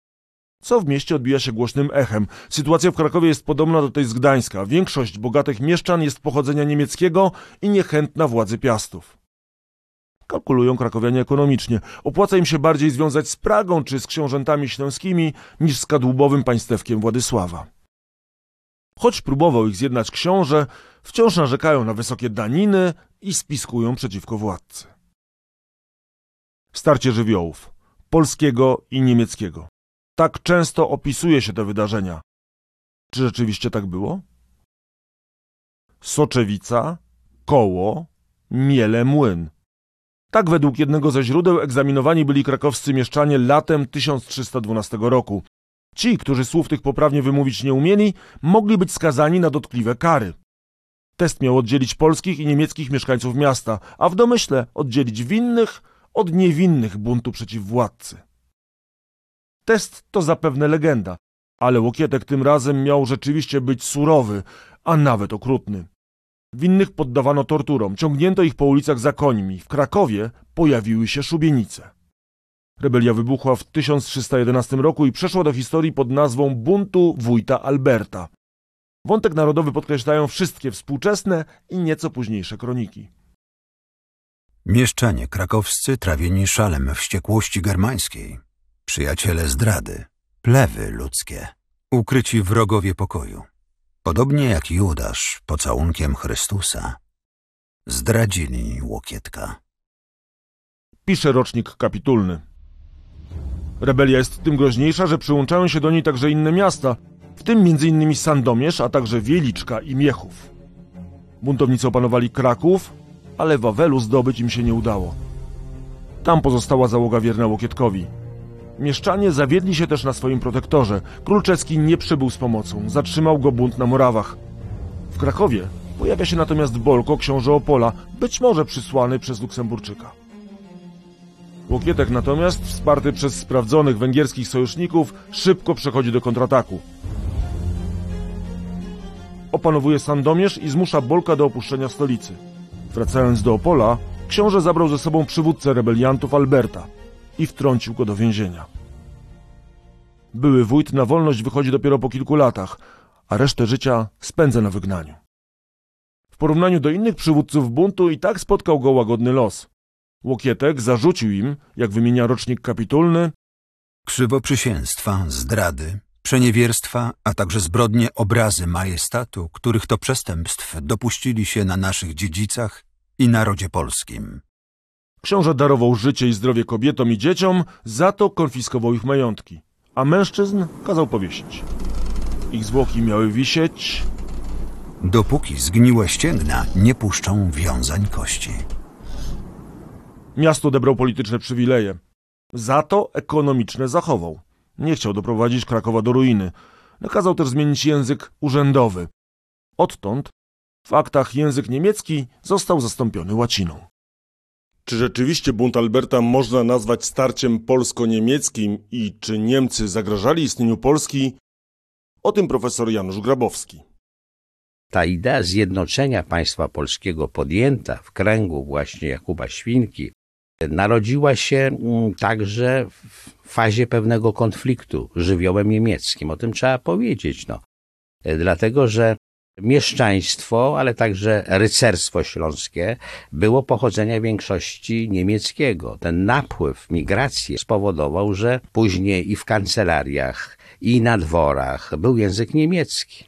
co w mieście odbija się głośnym echem. Sytuacja w Krakowie jest podobna do tej z Gdańska. Większość bogatych mieszczan jest pochodzenia niemieckiego i niechętna władzy piastów. Kalkulują krakowianie ekonomicznie. Opłaca im się bardziej związać z Pragą czy z książętami śląskimi niż z kadłubowym państewkiem Władysława. Choć próbował ich zjednać książę, wciąż narzekają na wysokie daniny i spiskują przeciwko władcy. Starcie żywiołów polskiego i niemieckiego. Tak często opisuje się te wydarzenia. Czy rzeczywiście tak było? Soczewica, koło, miele młyn. Tak według jednego ze źródeł egzaminowani byli krakowscy mieszczanie latem 1312 roku. Ci, którzy słów tych poprawnie wymówić nie umieli, mogli być skazani na dotkliwe kary. Test miał oddzielić polskich i niemieckich mieszkańców miasta, a w domyśle oddzielić winnych od niewinnych buntu przeciw władcy. Test to zapewne legenda, ale Łokietek tym razem miał rzeczywiście być surowy, a nawet okrutny. Winnych poddawano torturom, ciągnięto ich po ulicach za końmi. W Krakowie pojawiły się szubienice. Rebelia wybuchła w 1311 roku i przeszła do historii pod nazwą buntu wójta Alberta. Wątek narodowy podkreślają wszystkie współczesne i nieco późniejsze kroniki. Mieszczanie krakowscy trawieni szalem wściekłości germańskiej przyjaciele zdrady, plewy ludzkie, ukryci wrogowie pokoju. Podobnie jak Judasz pocałunkiem Chrystusa, zdradzili Łokietka. Pisze rocznik kapitulny. Rebelia jest tym groźniejsza, że przyłączają się do niej także inne miasta, w tym m.in. Sandomierz, a także Wieliczka i Miechów. Buntownicy opanowali Kraków, ale Wawelu zdobyć im się nie udało. Tam pozostała załoga wierna Łokietkowi – Mieszczanie zawiedli się też na swoim protektorze. Król czeski nie przybył z pomocą, zatrzymał go bunt na Morawach. W Krakowie pojawia się natomiast Bolko, książę Opola, być może przysłany przez Luksemburczyka. Łokietek natomiast, wsparty przez sprawdzonych węgierskich sojuszników, szybko przechodzi do kontrataku. Opanowuje Sandomierz i zmusza Bolka do opuszczenia stolicy. Wracając do Opola, książę zabrał ze sobą przywódcę rebeliantów Alberta – i wtrącił go do więzienia. Były wójt na wolność wychodzi dopiero po kilku latach, a resztę życia spędza na wygnaniu. W porównaniu do innych przywódców buntu i tak spotkał go łagodny los. Łokietek zarzucił im, jak wymienia rocznik kapitulny, krzywoprzysięstwa, zdrady, przeniewierstwa, a także zbrodnie obrazy majestatu, których to przestępstw dopuścili się na naszych dziedzicach i narodzie polskim. Książę darował życie i zdrowie kobietom i dzieciom, za to konfiskował ich majątki, a mężczyzn kazał powiesić. Ich zwłoki miały wisieć... Dopóki zgniłe ścięgna nie puszczą wiązań kości. Miasto odebrał polityczne przywileje. Za to ekonomiczne zachował. Nie chciał doprowadzić Krakowa do ruiny. Nakazał też zmienić język urzędowy. Odtąd w aktach język niemiecki został zastąpiony łaciną. Czy rzeczywiście bunt Alberta można nazwać starciem polsko-niemieckim i czy Niemcy zagrażali istnieniu Polski? O tym profesor Janusz Grabowski. Ta idea zjednoczenia państwa polskiego podjęta w kręgu właśnie Jakuba Świnki narodziła się mm, także w fazie pewnego konfliktu żywiołem niemieckim. O tym trzeba powiedzieć. No. Dlatego, że mieszczaństwo, ale także rycerstwo śląskie było pochodzenia większości niemieckiego. Ten napływ migracji spowodował, że później i w kancelariach, i na dworach był język niemiecki.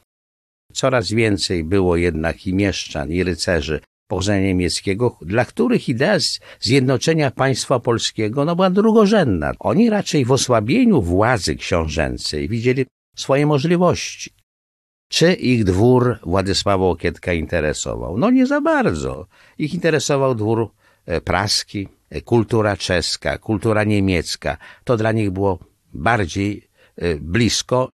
Coraz więcej było jednak i mieszczan, i rycerzy pochodzenia niemieckiego, dla których idea zjednoczenia państwa polskiego no, była drugorzędna. Oni raczej w osłabieniu władzy książęcej widzieli swoje możliwości. Czy ich dwór Władysława Okietka interesował? No nie za bardzo. Ich interesował dwór e, praski, e, kultura czeska, kultura niemiecka. To dla nich było bardziej e, blisko.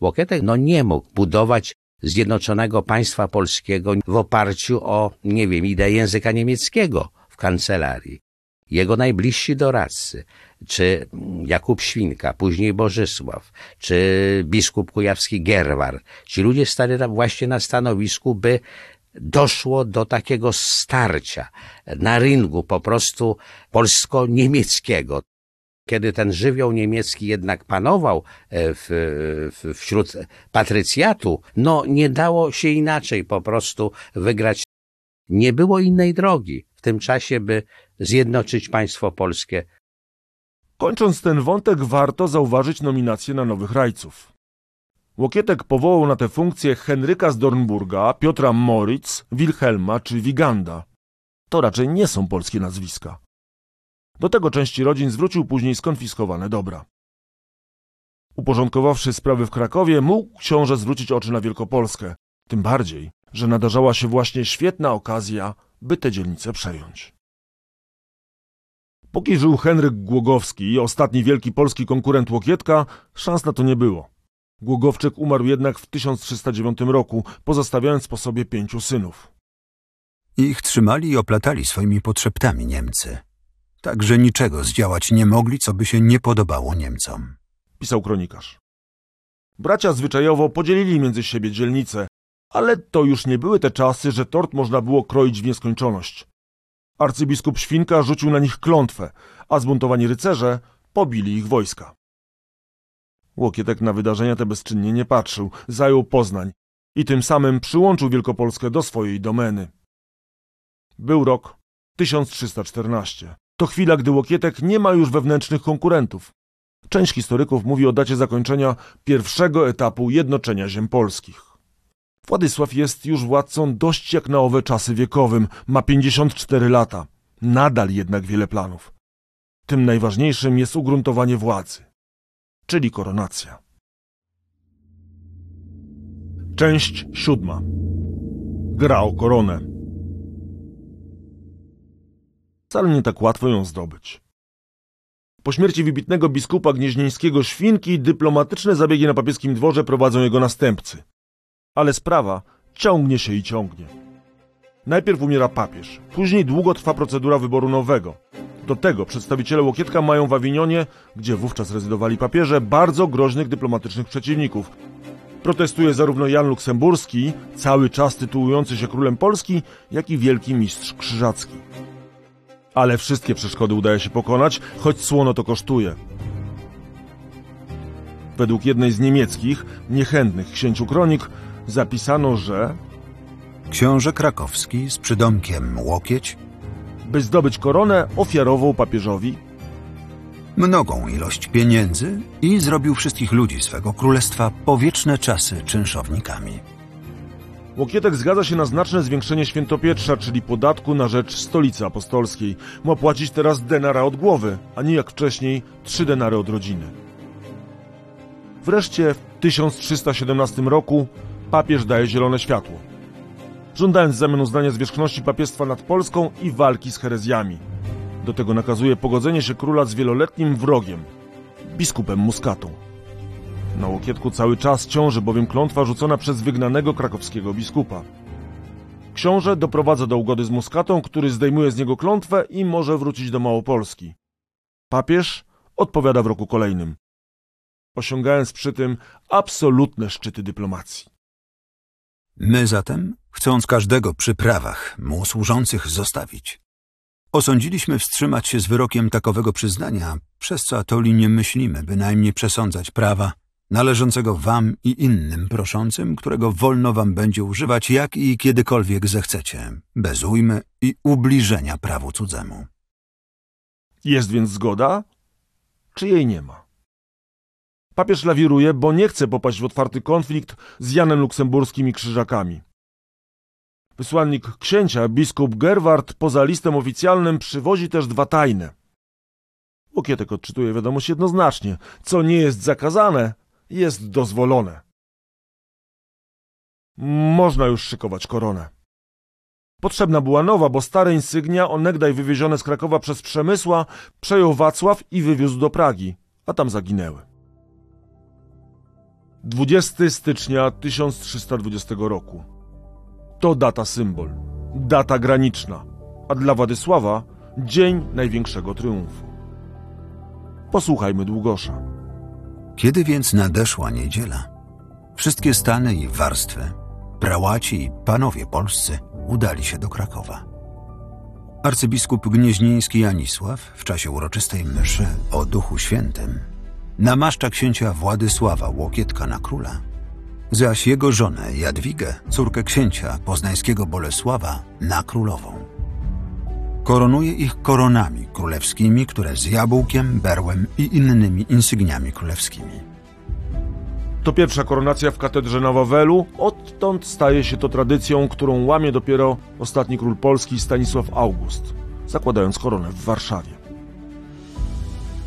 Łokietek no nie mógł budować zjednoczonego państwa polskiego w oparciu o, nie wiem, ideę języka niemieckiego w kancelarii. Jego najbliżsi doradcy, czy Jakub Świnka, później Bożysław, czy biskup kujawski Gerwar, ci ludzie stali właśnie na stanowisku, by doszło do takiego starcia na rynku po prostu polsko-niemieckiego. Kiedy ten żywioł niemiecki jednak panował e, w, w, wśród patrycjatu, no nie dało się inaczej po prostu wygrać. Nie było innej drogi tym czasie, by zjednoczyć państwo polskie. Kończąc ten wątek, warto zauważyć nominację na nowych rajców. Łokietek powołał na tę funkcję Henryka z Dornburga, Piotra Moritz, Wilhelma czy Wiganda. To raczej nie są polskie nazwiska. Do tego części rodzin zwrócił później skonfiskowane dobra. Uporządkowawszy sprawy w Krakowie, mógł książę zwrócić oczy na Wielkopolskę, tym bardziej, że nadarzała się właśnie świetna okazja, by tę dzielnicę przejąć. Póki żył Henryk Głogowski, ostatni wielki polski konkurent Łokietka, szans na to nie było. Głogowczyk umarł jednak w 1309 roku, pozostawiając po sobie pięciu synów. Ich trzymali i oplatali swoimi potrzeptami Niemcy. Także niczego zdziałać nie mogli, co by się nie podobało Niemcom. Pisał kronikarz. Bracia zwyczajowo podzielili między siebie dzielnice, ale to już nie były te czasy, że tort można było kroić w nieskończoność. Arcybiskup Świnka rzucił na nich klątwę, a zbuntowani rycerze pobili ich wojska. Łokietek na wydarzenia te bezczynnie nie patrzył, zajął Poznań i tym samym przyłączył Wielkopolskę do swojej domeny. Był rok 1314. To chwila, gdy Łokietek nie ma już wewnętrznych konkurentów. Część historyków mówi o dacie zakończenia pierwszego etapu jednoczenia ziem polskich. Władysław jest już władcą dość jak na owe czasy wiekowym, ma 54 lata. Nadal jednak wiele planów. Tym najważniejszym jest ugruntowanie władzy, czyli koronacja. Część siódma. Gra o koronę. Wcale nie tak łatwo ją zdobyć. Po śmierci wybitnego biskupa gnieźnieńskiego Świnki dyplomatyczne zabiegi na papieskim dworze prowadzą jego następcy ale sprawa ciągnie się i ciągnie. Najpierw umiera papież, później długo trwa procedura wyboru nowego. Do tego przedstawiciele Łokietka mają w Awinionie, gdzie wówczas rezydowali papieże, bardzo groźnych dyplomatycznych przeciwników. Protestuje zarówno Jan Luksemburski, cały czas tytułujący się królem Polski, jak i wielki mistrz krzyżacki. Ale wszystkie przeszkody udaje się pokonać, choć słono to kosztuje. Według jednej z niemieckich, niechętnych księciu kronik, zapisano, że Książę krakowski z przydomkiem Łokieć by zdobyć koronę ofiarował papieżowi mnogą ilość pieniędzy i zrobił wszystkich ludzi swego królestwa po wieczne czasy czynszownikami. Łokietek zgadza się na znaczne zwiększenie świętopietrza, czyli podatku na rzecz stolicy apostolskiej. Ma płacić teraz denara od głowy, a nie jak wcześniej trzy denary od rodziny. Wreszcie w 1317 roku papież daje zielone światło. Żądając w zamian uznania zwierzchności papiestwa nad Polską i walki z herezjami. Do tego nakazuje pogodzenie się króla z wieloletnim wrogiem, biskupem Muskatą. Na Łokietku cały czas ciąży bowiem klątwa rzucona przez wygnanego krakowskiego biskupa. Książę doprowadza do ugody z Muskatą, który zdejmuje z niego klątwę i może wrócić do Małopolski. Papież odpowiada w roku kolejnym, osiągając przy tym absolutne szczyty dyplomacji. My zatem, chcąc każdego przy prawach mu służących zostawić, osądziliśmy wstrzymać się z wyrokiem takowego przyznania, przez co atoli nie myślimy bynajmniej przesądzać prawa należącego wam i innym proszącym, którego wolno wam będzie używać jak i kiedykolwiek zechcecie, bez ujmy i ubliżenia prawu cudzemu. Jest więc zgoda, czy jej nie ma? Papież lawiruje, bo nie chce popaść w otwarty konflikt z Janem Luksemburskim i Krzyżakami. Wysłannik księcia, biskup Gerward, poza listem oficjalnym przywozi też dwa tajne. Łokietek odczytuje wiadomość jednoznacznie. Co nie jest zakazane, jest dozwolone. Można już szykować koronę. Potrzebna była nowa, bo stare insygnia, onegdaj wywiezione z Krakowa przez Przemysła, przejął Wacław i wywiózł do Pragi, a tam zaginęły. 20 stycznia 1320 roku. To data symbol, data graniczna, a dla Władysława dzień największego triumfu. Posłuchajmy Długosza. Kiedy więc nadeszła niedziela, wszystkie stany i warstwy, prałaci i panowie polscy udali się do Krakowa. Arcybiskup gnieźnieński Anisław w czasie uroczystej mszy o Duchu Świętym namaszcza księcia Władysława Łokietka na króla, zaś jego żonę Jadwigę, córkę księcia poznańskiego Bolesława, na królową. Koronuje ich koronami królewskimi, które z jabłkiem, berłem i innymi insygniami królewskimi. To pierwsza koronacja w katedrze na Wawelu, odtąd staje się to tradycją, którą łamie dopiero ostatni król Polski Stanisław August, zakładając koronę w Warszawie.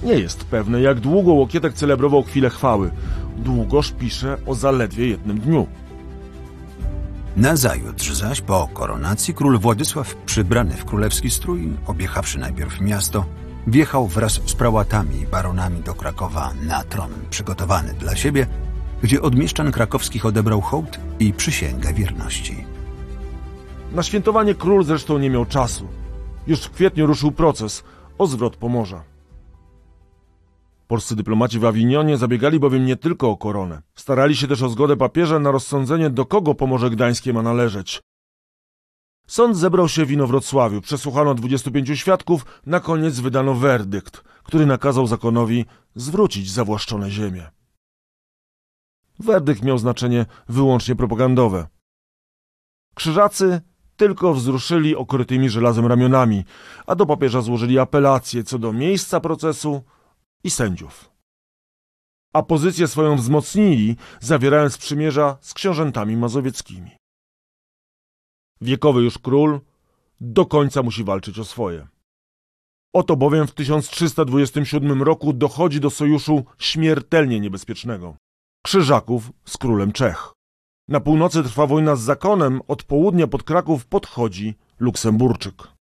Nie jest pewne, jak długo Łokietek celebrował chwilę chwały. Długoż pisze o zaledwie jednym dniu. Nazajutrz zaś po koronacji król Władysław, przybrany w królewski strój, objechawszy najpierw miasto, wjechał wraz z prałatami i baronami do Krakowa na tron przygotowany dla siebie, gdzie od mieszczan krakowskich odebrał hołd i przysięgę wierności. Na świętowanie król zresztą nie miał czasu. Już w kwietniu ruszył proces o zwrot Pomorza. Polscy dyplomaci w Awinionie zabiegali bowiem nie tylko o koronę. Starali się też o zgodę papieża na rozsądzenie, do kogo Pomorze Gdańskie ma należeć. Sąd zebrał się w Inowrocławiu, przesłuchano 25 świadków, na koniec wydano werdykt, który nakazał zakonowi zwrócić zawłaszczone ziemie. Werdykt miał znaczenie wyłącznie propagandowe. Krzyżacy tylko wzruszyli okrytymi żelazem ramionami, a do papieża złożyli apelację co do miejsca procesu i sędziów. A pozycję swoją wzmocnili, zawierając przymierza z książętami mazowieckimi. Wiekowy już król do końca musi walczyć o swoje. Oto bowiem w 1327 roku dochodzi do sojuszu śmiertelnie niebezpiecznego Krzyżaków z królem Czech. Na północy trwa wojna z zakonem, od południa pod Kraków podchodzi Luksemburczyk.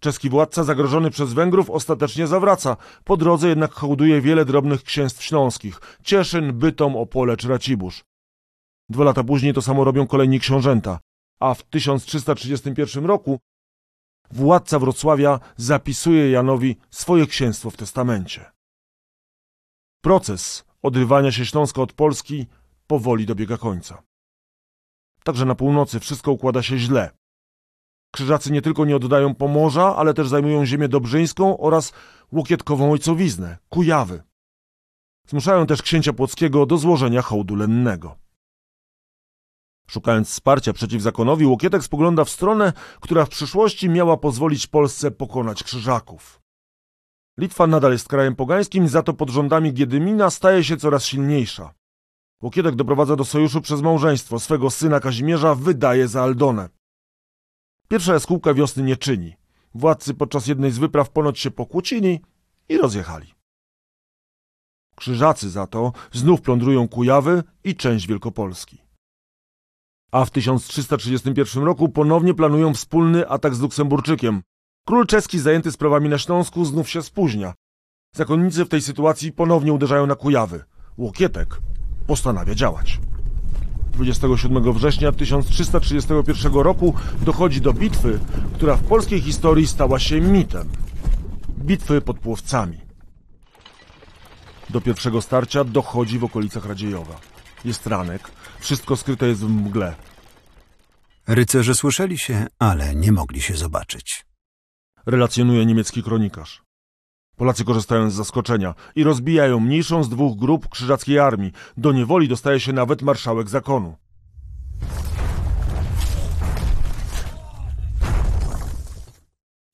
Czeski władca zagrożony przez Węgrów ostatecznie zawraca. Po drodze jednak hołduje wiele drobnych księstw śląskich. Cieszyn, Bytom, Opole czy Racibórz. Dwa lata później to samo robią kolejni książęta. A w 1331 roku władca Wrocławia zapisuje Janowi swoje księstwo w testamencie. Proces odrywania się Śląska od Polski powoli dobiega końca. Także na północy wszystko układa się źle. Krzyżacy nie tylko nie oddają Pomorza, ale też zajmują ziemię dobrzyńską oraz łokietkową ojcowiznę, Kujawy. Zmuszają też księcia Płockiego do złożenia hołdu lennego. Szukając wsparcia przeciw zakonowi, Łokietek spogląda w stronę, która w przyszłości miała pozwolić Polsce pokonać Krzyżaków. Litwa nadal jest krajem pogańskim, za to pod rządami Giedymina staje się coraz silniejsza. Łokietek doprowadza do sojuszu przez małżeństwo. Swego syna Kazimierza wydaje za Aldonę. Pierwsza jaskółka wiosny nie czyni. Władcy podczas jednej z wypraw ponoć się pokłócili i rozjechali. Krzyżacy za to znów plądrują Kujawy i część Wielkopolski. A w 1331 roku ponownie planują wspólny atak z Luksemburczykiem. Król czeski zajęty sprawami na Śląsku znów się spóźnia. Zakonnicy w tej sytuacji ponownie uderzają na Kujawy. Łokietek postanawia działać. 27 września 1331 roku dochodzi do bitwy, która w polskiej historii stała się mitem. Bitwy pod Płowcami. Do pierwszego starcia dochodzi w okolicach Radziejowa. Jest ranek, wszystko skryte jest w mgle. Rycerze słyszeli się, ale nie mogli się zobaczyć. relacjonuje niemiecki kronikarz. Polacy korzystają z zaskoczenia i rozbijają mniejszą z dwóch grup krzyżackiej armii. Do niewoli dostaje się nawet marszałek zakonu.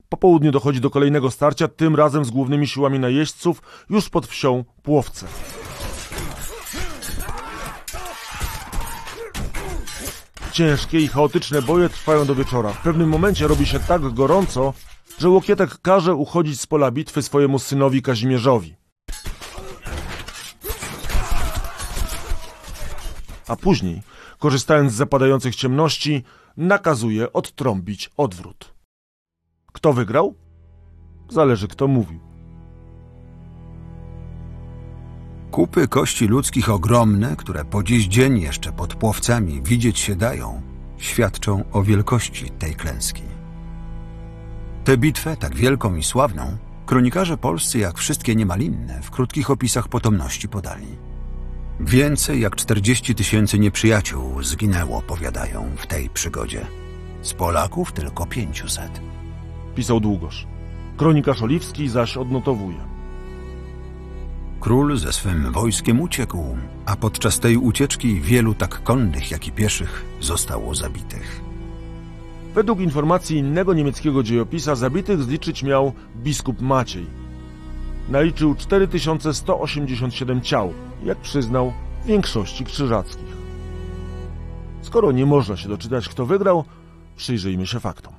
Po południu dochodzi do kolejnego starcia, tym razem z głównymi siłami najeźdźców, już pod wsią Płowce. Ciężkie i chaotyczne boje trwają do wieczora. W pewnym momencie robi się tak gorąco, że Łokietek każe uchodzić z pola bitwy swojemu synowi Kazimierzowi. A później, korzystając z zapadających ciemności, nakazuje odtrąbić odwrót. Kto wygrał? Zależy kto mówił. Kupy kości ludzkich ogromne, które po dziś dzień jeszcze pod płowcami widzieć się dają, świadczą o wielkości tej klęski. Tę bitwę, tak wielką i sławną, kronikarze polscy, jak wszystkie niemal inne, w krótkich opisach potomności podali. Więcej jak 40 tysięcy nieprzyjaciół zginęło, powiadają, w tej przygodzie. Z Polaków tylko 500. Pisał Długosz. Kronikarz Oliwski zaś odnotowuje. Król ze swym wojskiem uciekł, a podczas tej ucieczki wielu tak konnych, jak i pieszych zostało zabitych. Według informacji innego niemieckiego dziejopisa zabitych zliczyć miał biskup Maciej. Naliczył 4187 ciał, jak przyznał, w większości krzyżackich. Skoro nie można się doczytać, kto wygrał, przyjrzyjmy się faktom.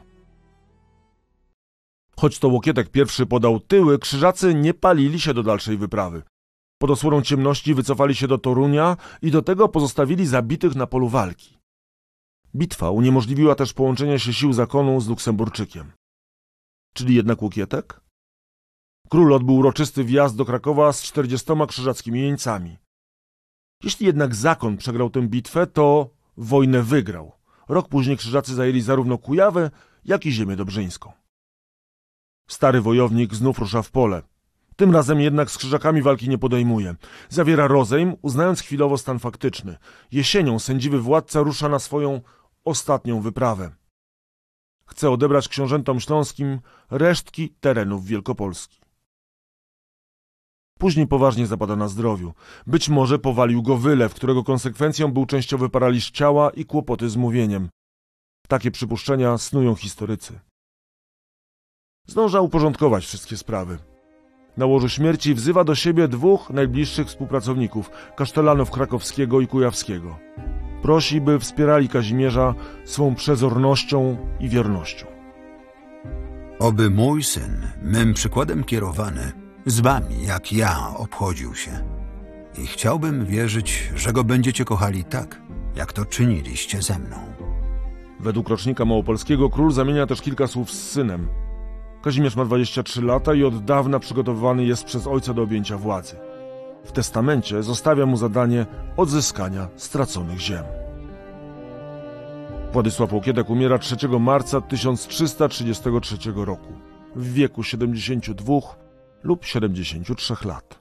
Choć to Łokietek pierwszy podał tyły, krzyżacy nie palili się do dalszej wyprawy. Pod osłoną ciemności wycofali się do Torunia i do tego pozostawili zabitych na polu walki. Bitwa uniemożliwiła też połączenie się sił zakonu z Luksemburczykiem. Czyli jednak Łokietek? Król odbył uroczysty wjazd do Krakowa z czterdziestoma krzyżackimi jeńcami. Jeśli jednak zakon przegrał tę bitwę, to wojnę wygrał. Rok później krzyżacy zajęli zarówno Kujawę, jak i ziemię dobrzyńską. Stary wojownik znów rusza w pole. Tym razem jednak z krzyżakami walki nie podejmuje. Zawiera rozejm, uznając chwilowo stan faktyczny. Jesienią sędziwy władca rusza na swoją ostatnią wyprawę. Chce odebrać książętom śląskim resztki terenów Wielkopolski. Później poważnie zapada na zdrowiu. Być może powalił go wylew, którego konsekwencją był częściowy paraliż ciała i kłopoty z mówieniem. Takie przypuszczenia snują historycy. Zdąża uporządkować wszystkie sprawy. Na łożu śmierci wzywa do siebie dwóch najbliższych współpracowników, kasztelanów krakowskiego i kujawskiego. Prosi, by wspierali Kazimierza swą przezornością i wiernością. Oby mój syn, mym przykładem kierowany, z wami, jak ja, obchodził się. I chciałbym wierzyć, że go będziecie kochali tak, jak to czyniliście ze mną. Według rocznika małopolskiego król zamienia też kilka słów z synem. Kazimierz ma 23 lata i od dawna przygotowywany jest przez ojca do objęcia władzy. W testamencie zostawia mu zadanie odzyskania straconych ziem. Władysław Łokietek umiera 3 marca 1333 roku w wieku 72 lub 73 lat.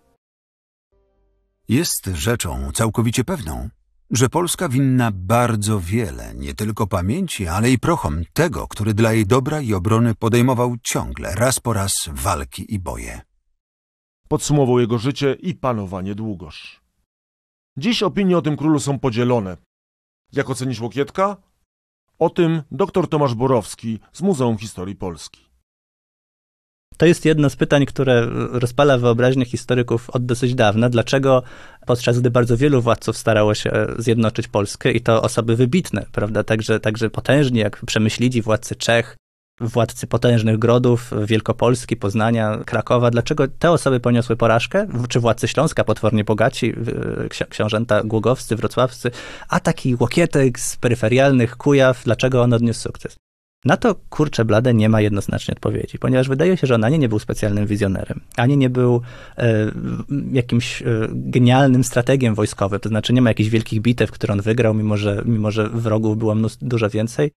Jest rzeczą całkowicie pewną, że Polska winna bardzo wiele, nie tylko pamięci, ale i prochom tego, który dla jej dobra i obrony podejmował ciągle, raz po raz, walki i boje. Podsumował jego życie i panowanie Długosz. Dziś opinie o tym królu są podzielone. Jak ocenisz Łokietka? O tym dr Tomasz Borowski z Muzeum Historii Polski. To jest jedno z pytań, które rozpala wyobraźnię historyków od dosyć dawna. Dlaczego podczas gdy bardzo wielu władców starało się zjednoczyć Polskę i to osoby wybitne, prawda, także, także potężni jak Przemyślidzi, władcy Czech, władcy potężnych grodów, Wielkopolski, Poznania, Krakowa, dlaczego te osoby poniosły porażkę, czy władcy Śląska, potwornie bogaci, ksi książęta głogowscy, wrocławscy, a taki Łokietek z peryferialnych Kujaw, dlaczego on odniósł sukces? Na to kurcze blade nie ma jednoznacznej odpowiedzi, ponieważ wydaje się, że on ani nie był specjalnym wizjonerem, ani nie był e, jakimś e, genialnym strategiem wojskowym, to znaczy nie ma jakichś wielkich bitew, które on wygrał, mimo że, mimo że wrogów było mnóstwo, dużo więcej.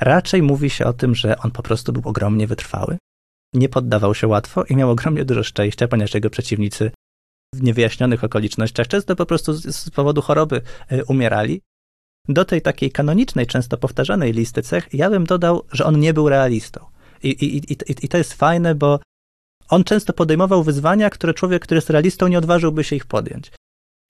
Raczej mówi się o tym, że on po prostu był ogromnie wytrwały, nie poddawał się łatwo i miał ogromnie dużo szczęścia, ponieważ jego przeciwnicy w niewyjaśnionych okolicznościach często po prostu z, z powodu choroby e, umierali. Do tej takiej kanonicznej, często powtarzanej listy cech, ja bym dodał, że on nie był realistą. I, i, i, i to jest fajne, bo on często podejmował wyzwania, które człowiek, który jest realistą, nie odważyłby się ich podjąć.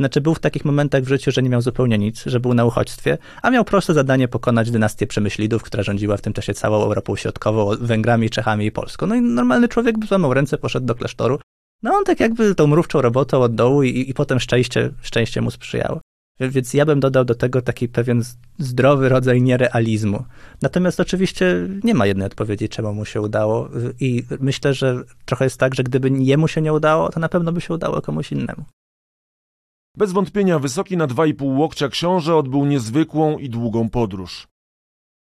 Znaczy, był w takich momentach w życiu, że nie miał zupełnie nic, że był na uchodźstwie, a miał proste zadanie pokonać dynastię Przemyślidów, która rządziła w tym czasie całą Europą Środkową, Węgrami, Czechami i Polską. No i normalny człowiek by złamał ręce, poszedł do klasztoru. No on tak jakby tą mrówczą robotą od dołu i, i potem szczęście, szczęście mu sprzyjało. Więc ja bym dodał do tego taki pewien zdrowy rodzaj nierealizmu. Natomiast oczywiście nie ma jednej odpowiedzi, czemu mu się udało. I myślę, że trochę jest tak, że gdyby jemu się nie udało, to na pewno by się udało komuś innemu. Bez wątpienia wysoki na 2,5 łokcia książę odbył niezwykłą i długą podróż.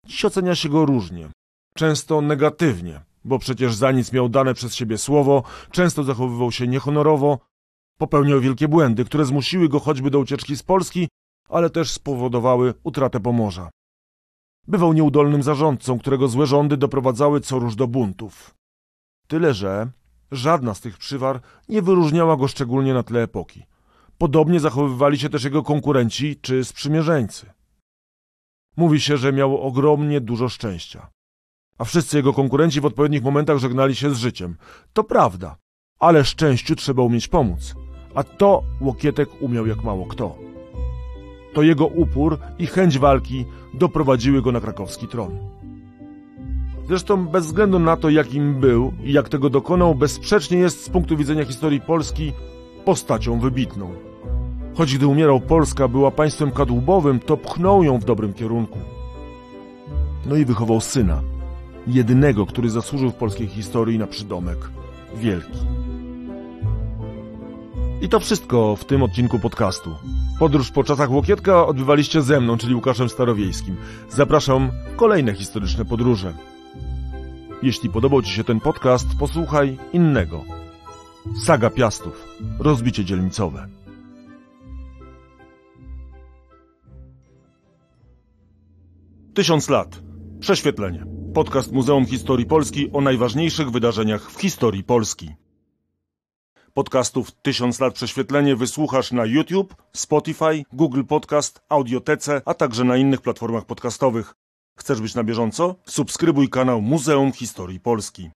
Dziś ocenia się go różnie, często negatywnie, bo przecież za nic miał dane przez siebie słowo, często zachowywał się niehonorowo, popełniał wielkie błędy, które zmusiły go choćby do ucieczki z Polski, ale też spowodowały utratę Pomorza. Bywał nieudolnym zarządcą, którego złe rządy doprowadzały co róż do buntów. Tyle, że żadna z tych przywar nie wyróżniała go szczególnie na tle epoki. Podobnie zachowywali się też jego konkurenci czy sprzymierzeńcy. Mówi się, że miał ogromnie dużo szczęścia. A wszyscy jego konkurenci w odpowiednich momentach żegnali się z życiem. To prawda, ale szczęściu trzeba umieć pomóc. A to Łokietek umiał jak mało kto. To jego upór i chęć walki doprowadziły go na krakowski tron. Zresztą bez względu na to, jakim był i jak tego dokonał, bezsprzecznie jest z punktu widzenia historii Polski postacią wybitną. Choć gdy umierał Polska była państwem kadłubowym, to pchnął ją w dobrym kierunku. No i wychował syna, jedynego, który zasłużył w polskiej historii na przydomek wielki. I to wszystko w tym odcinku podcastu. Podróż po czasach Łokietka odbywaliście ze mną, czyli Łukaszem Starowiejskim. Zapraszam w kolejne historyczne podróże. Jeśli podobał Ci się ten podcast, posłuchaj innego. Saga Piastów. Rozbicie dzielnicowe. Tysiąc lat. Prześwietlenie. Podcast Muzeum Historii Polski o najważniejszych wydarzeniach w historii Polski. Podcastów Tysiąc lat prześwietlenie wysłuchasz na YouTube, Spotify, Google Podcast, Audiotece, a także na innych platformach podcastowych. Chcesz być na bieżąco? Subskrybuj kanał Muzeum Historii Polski.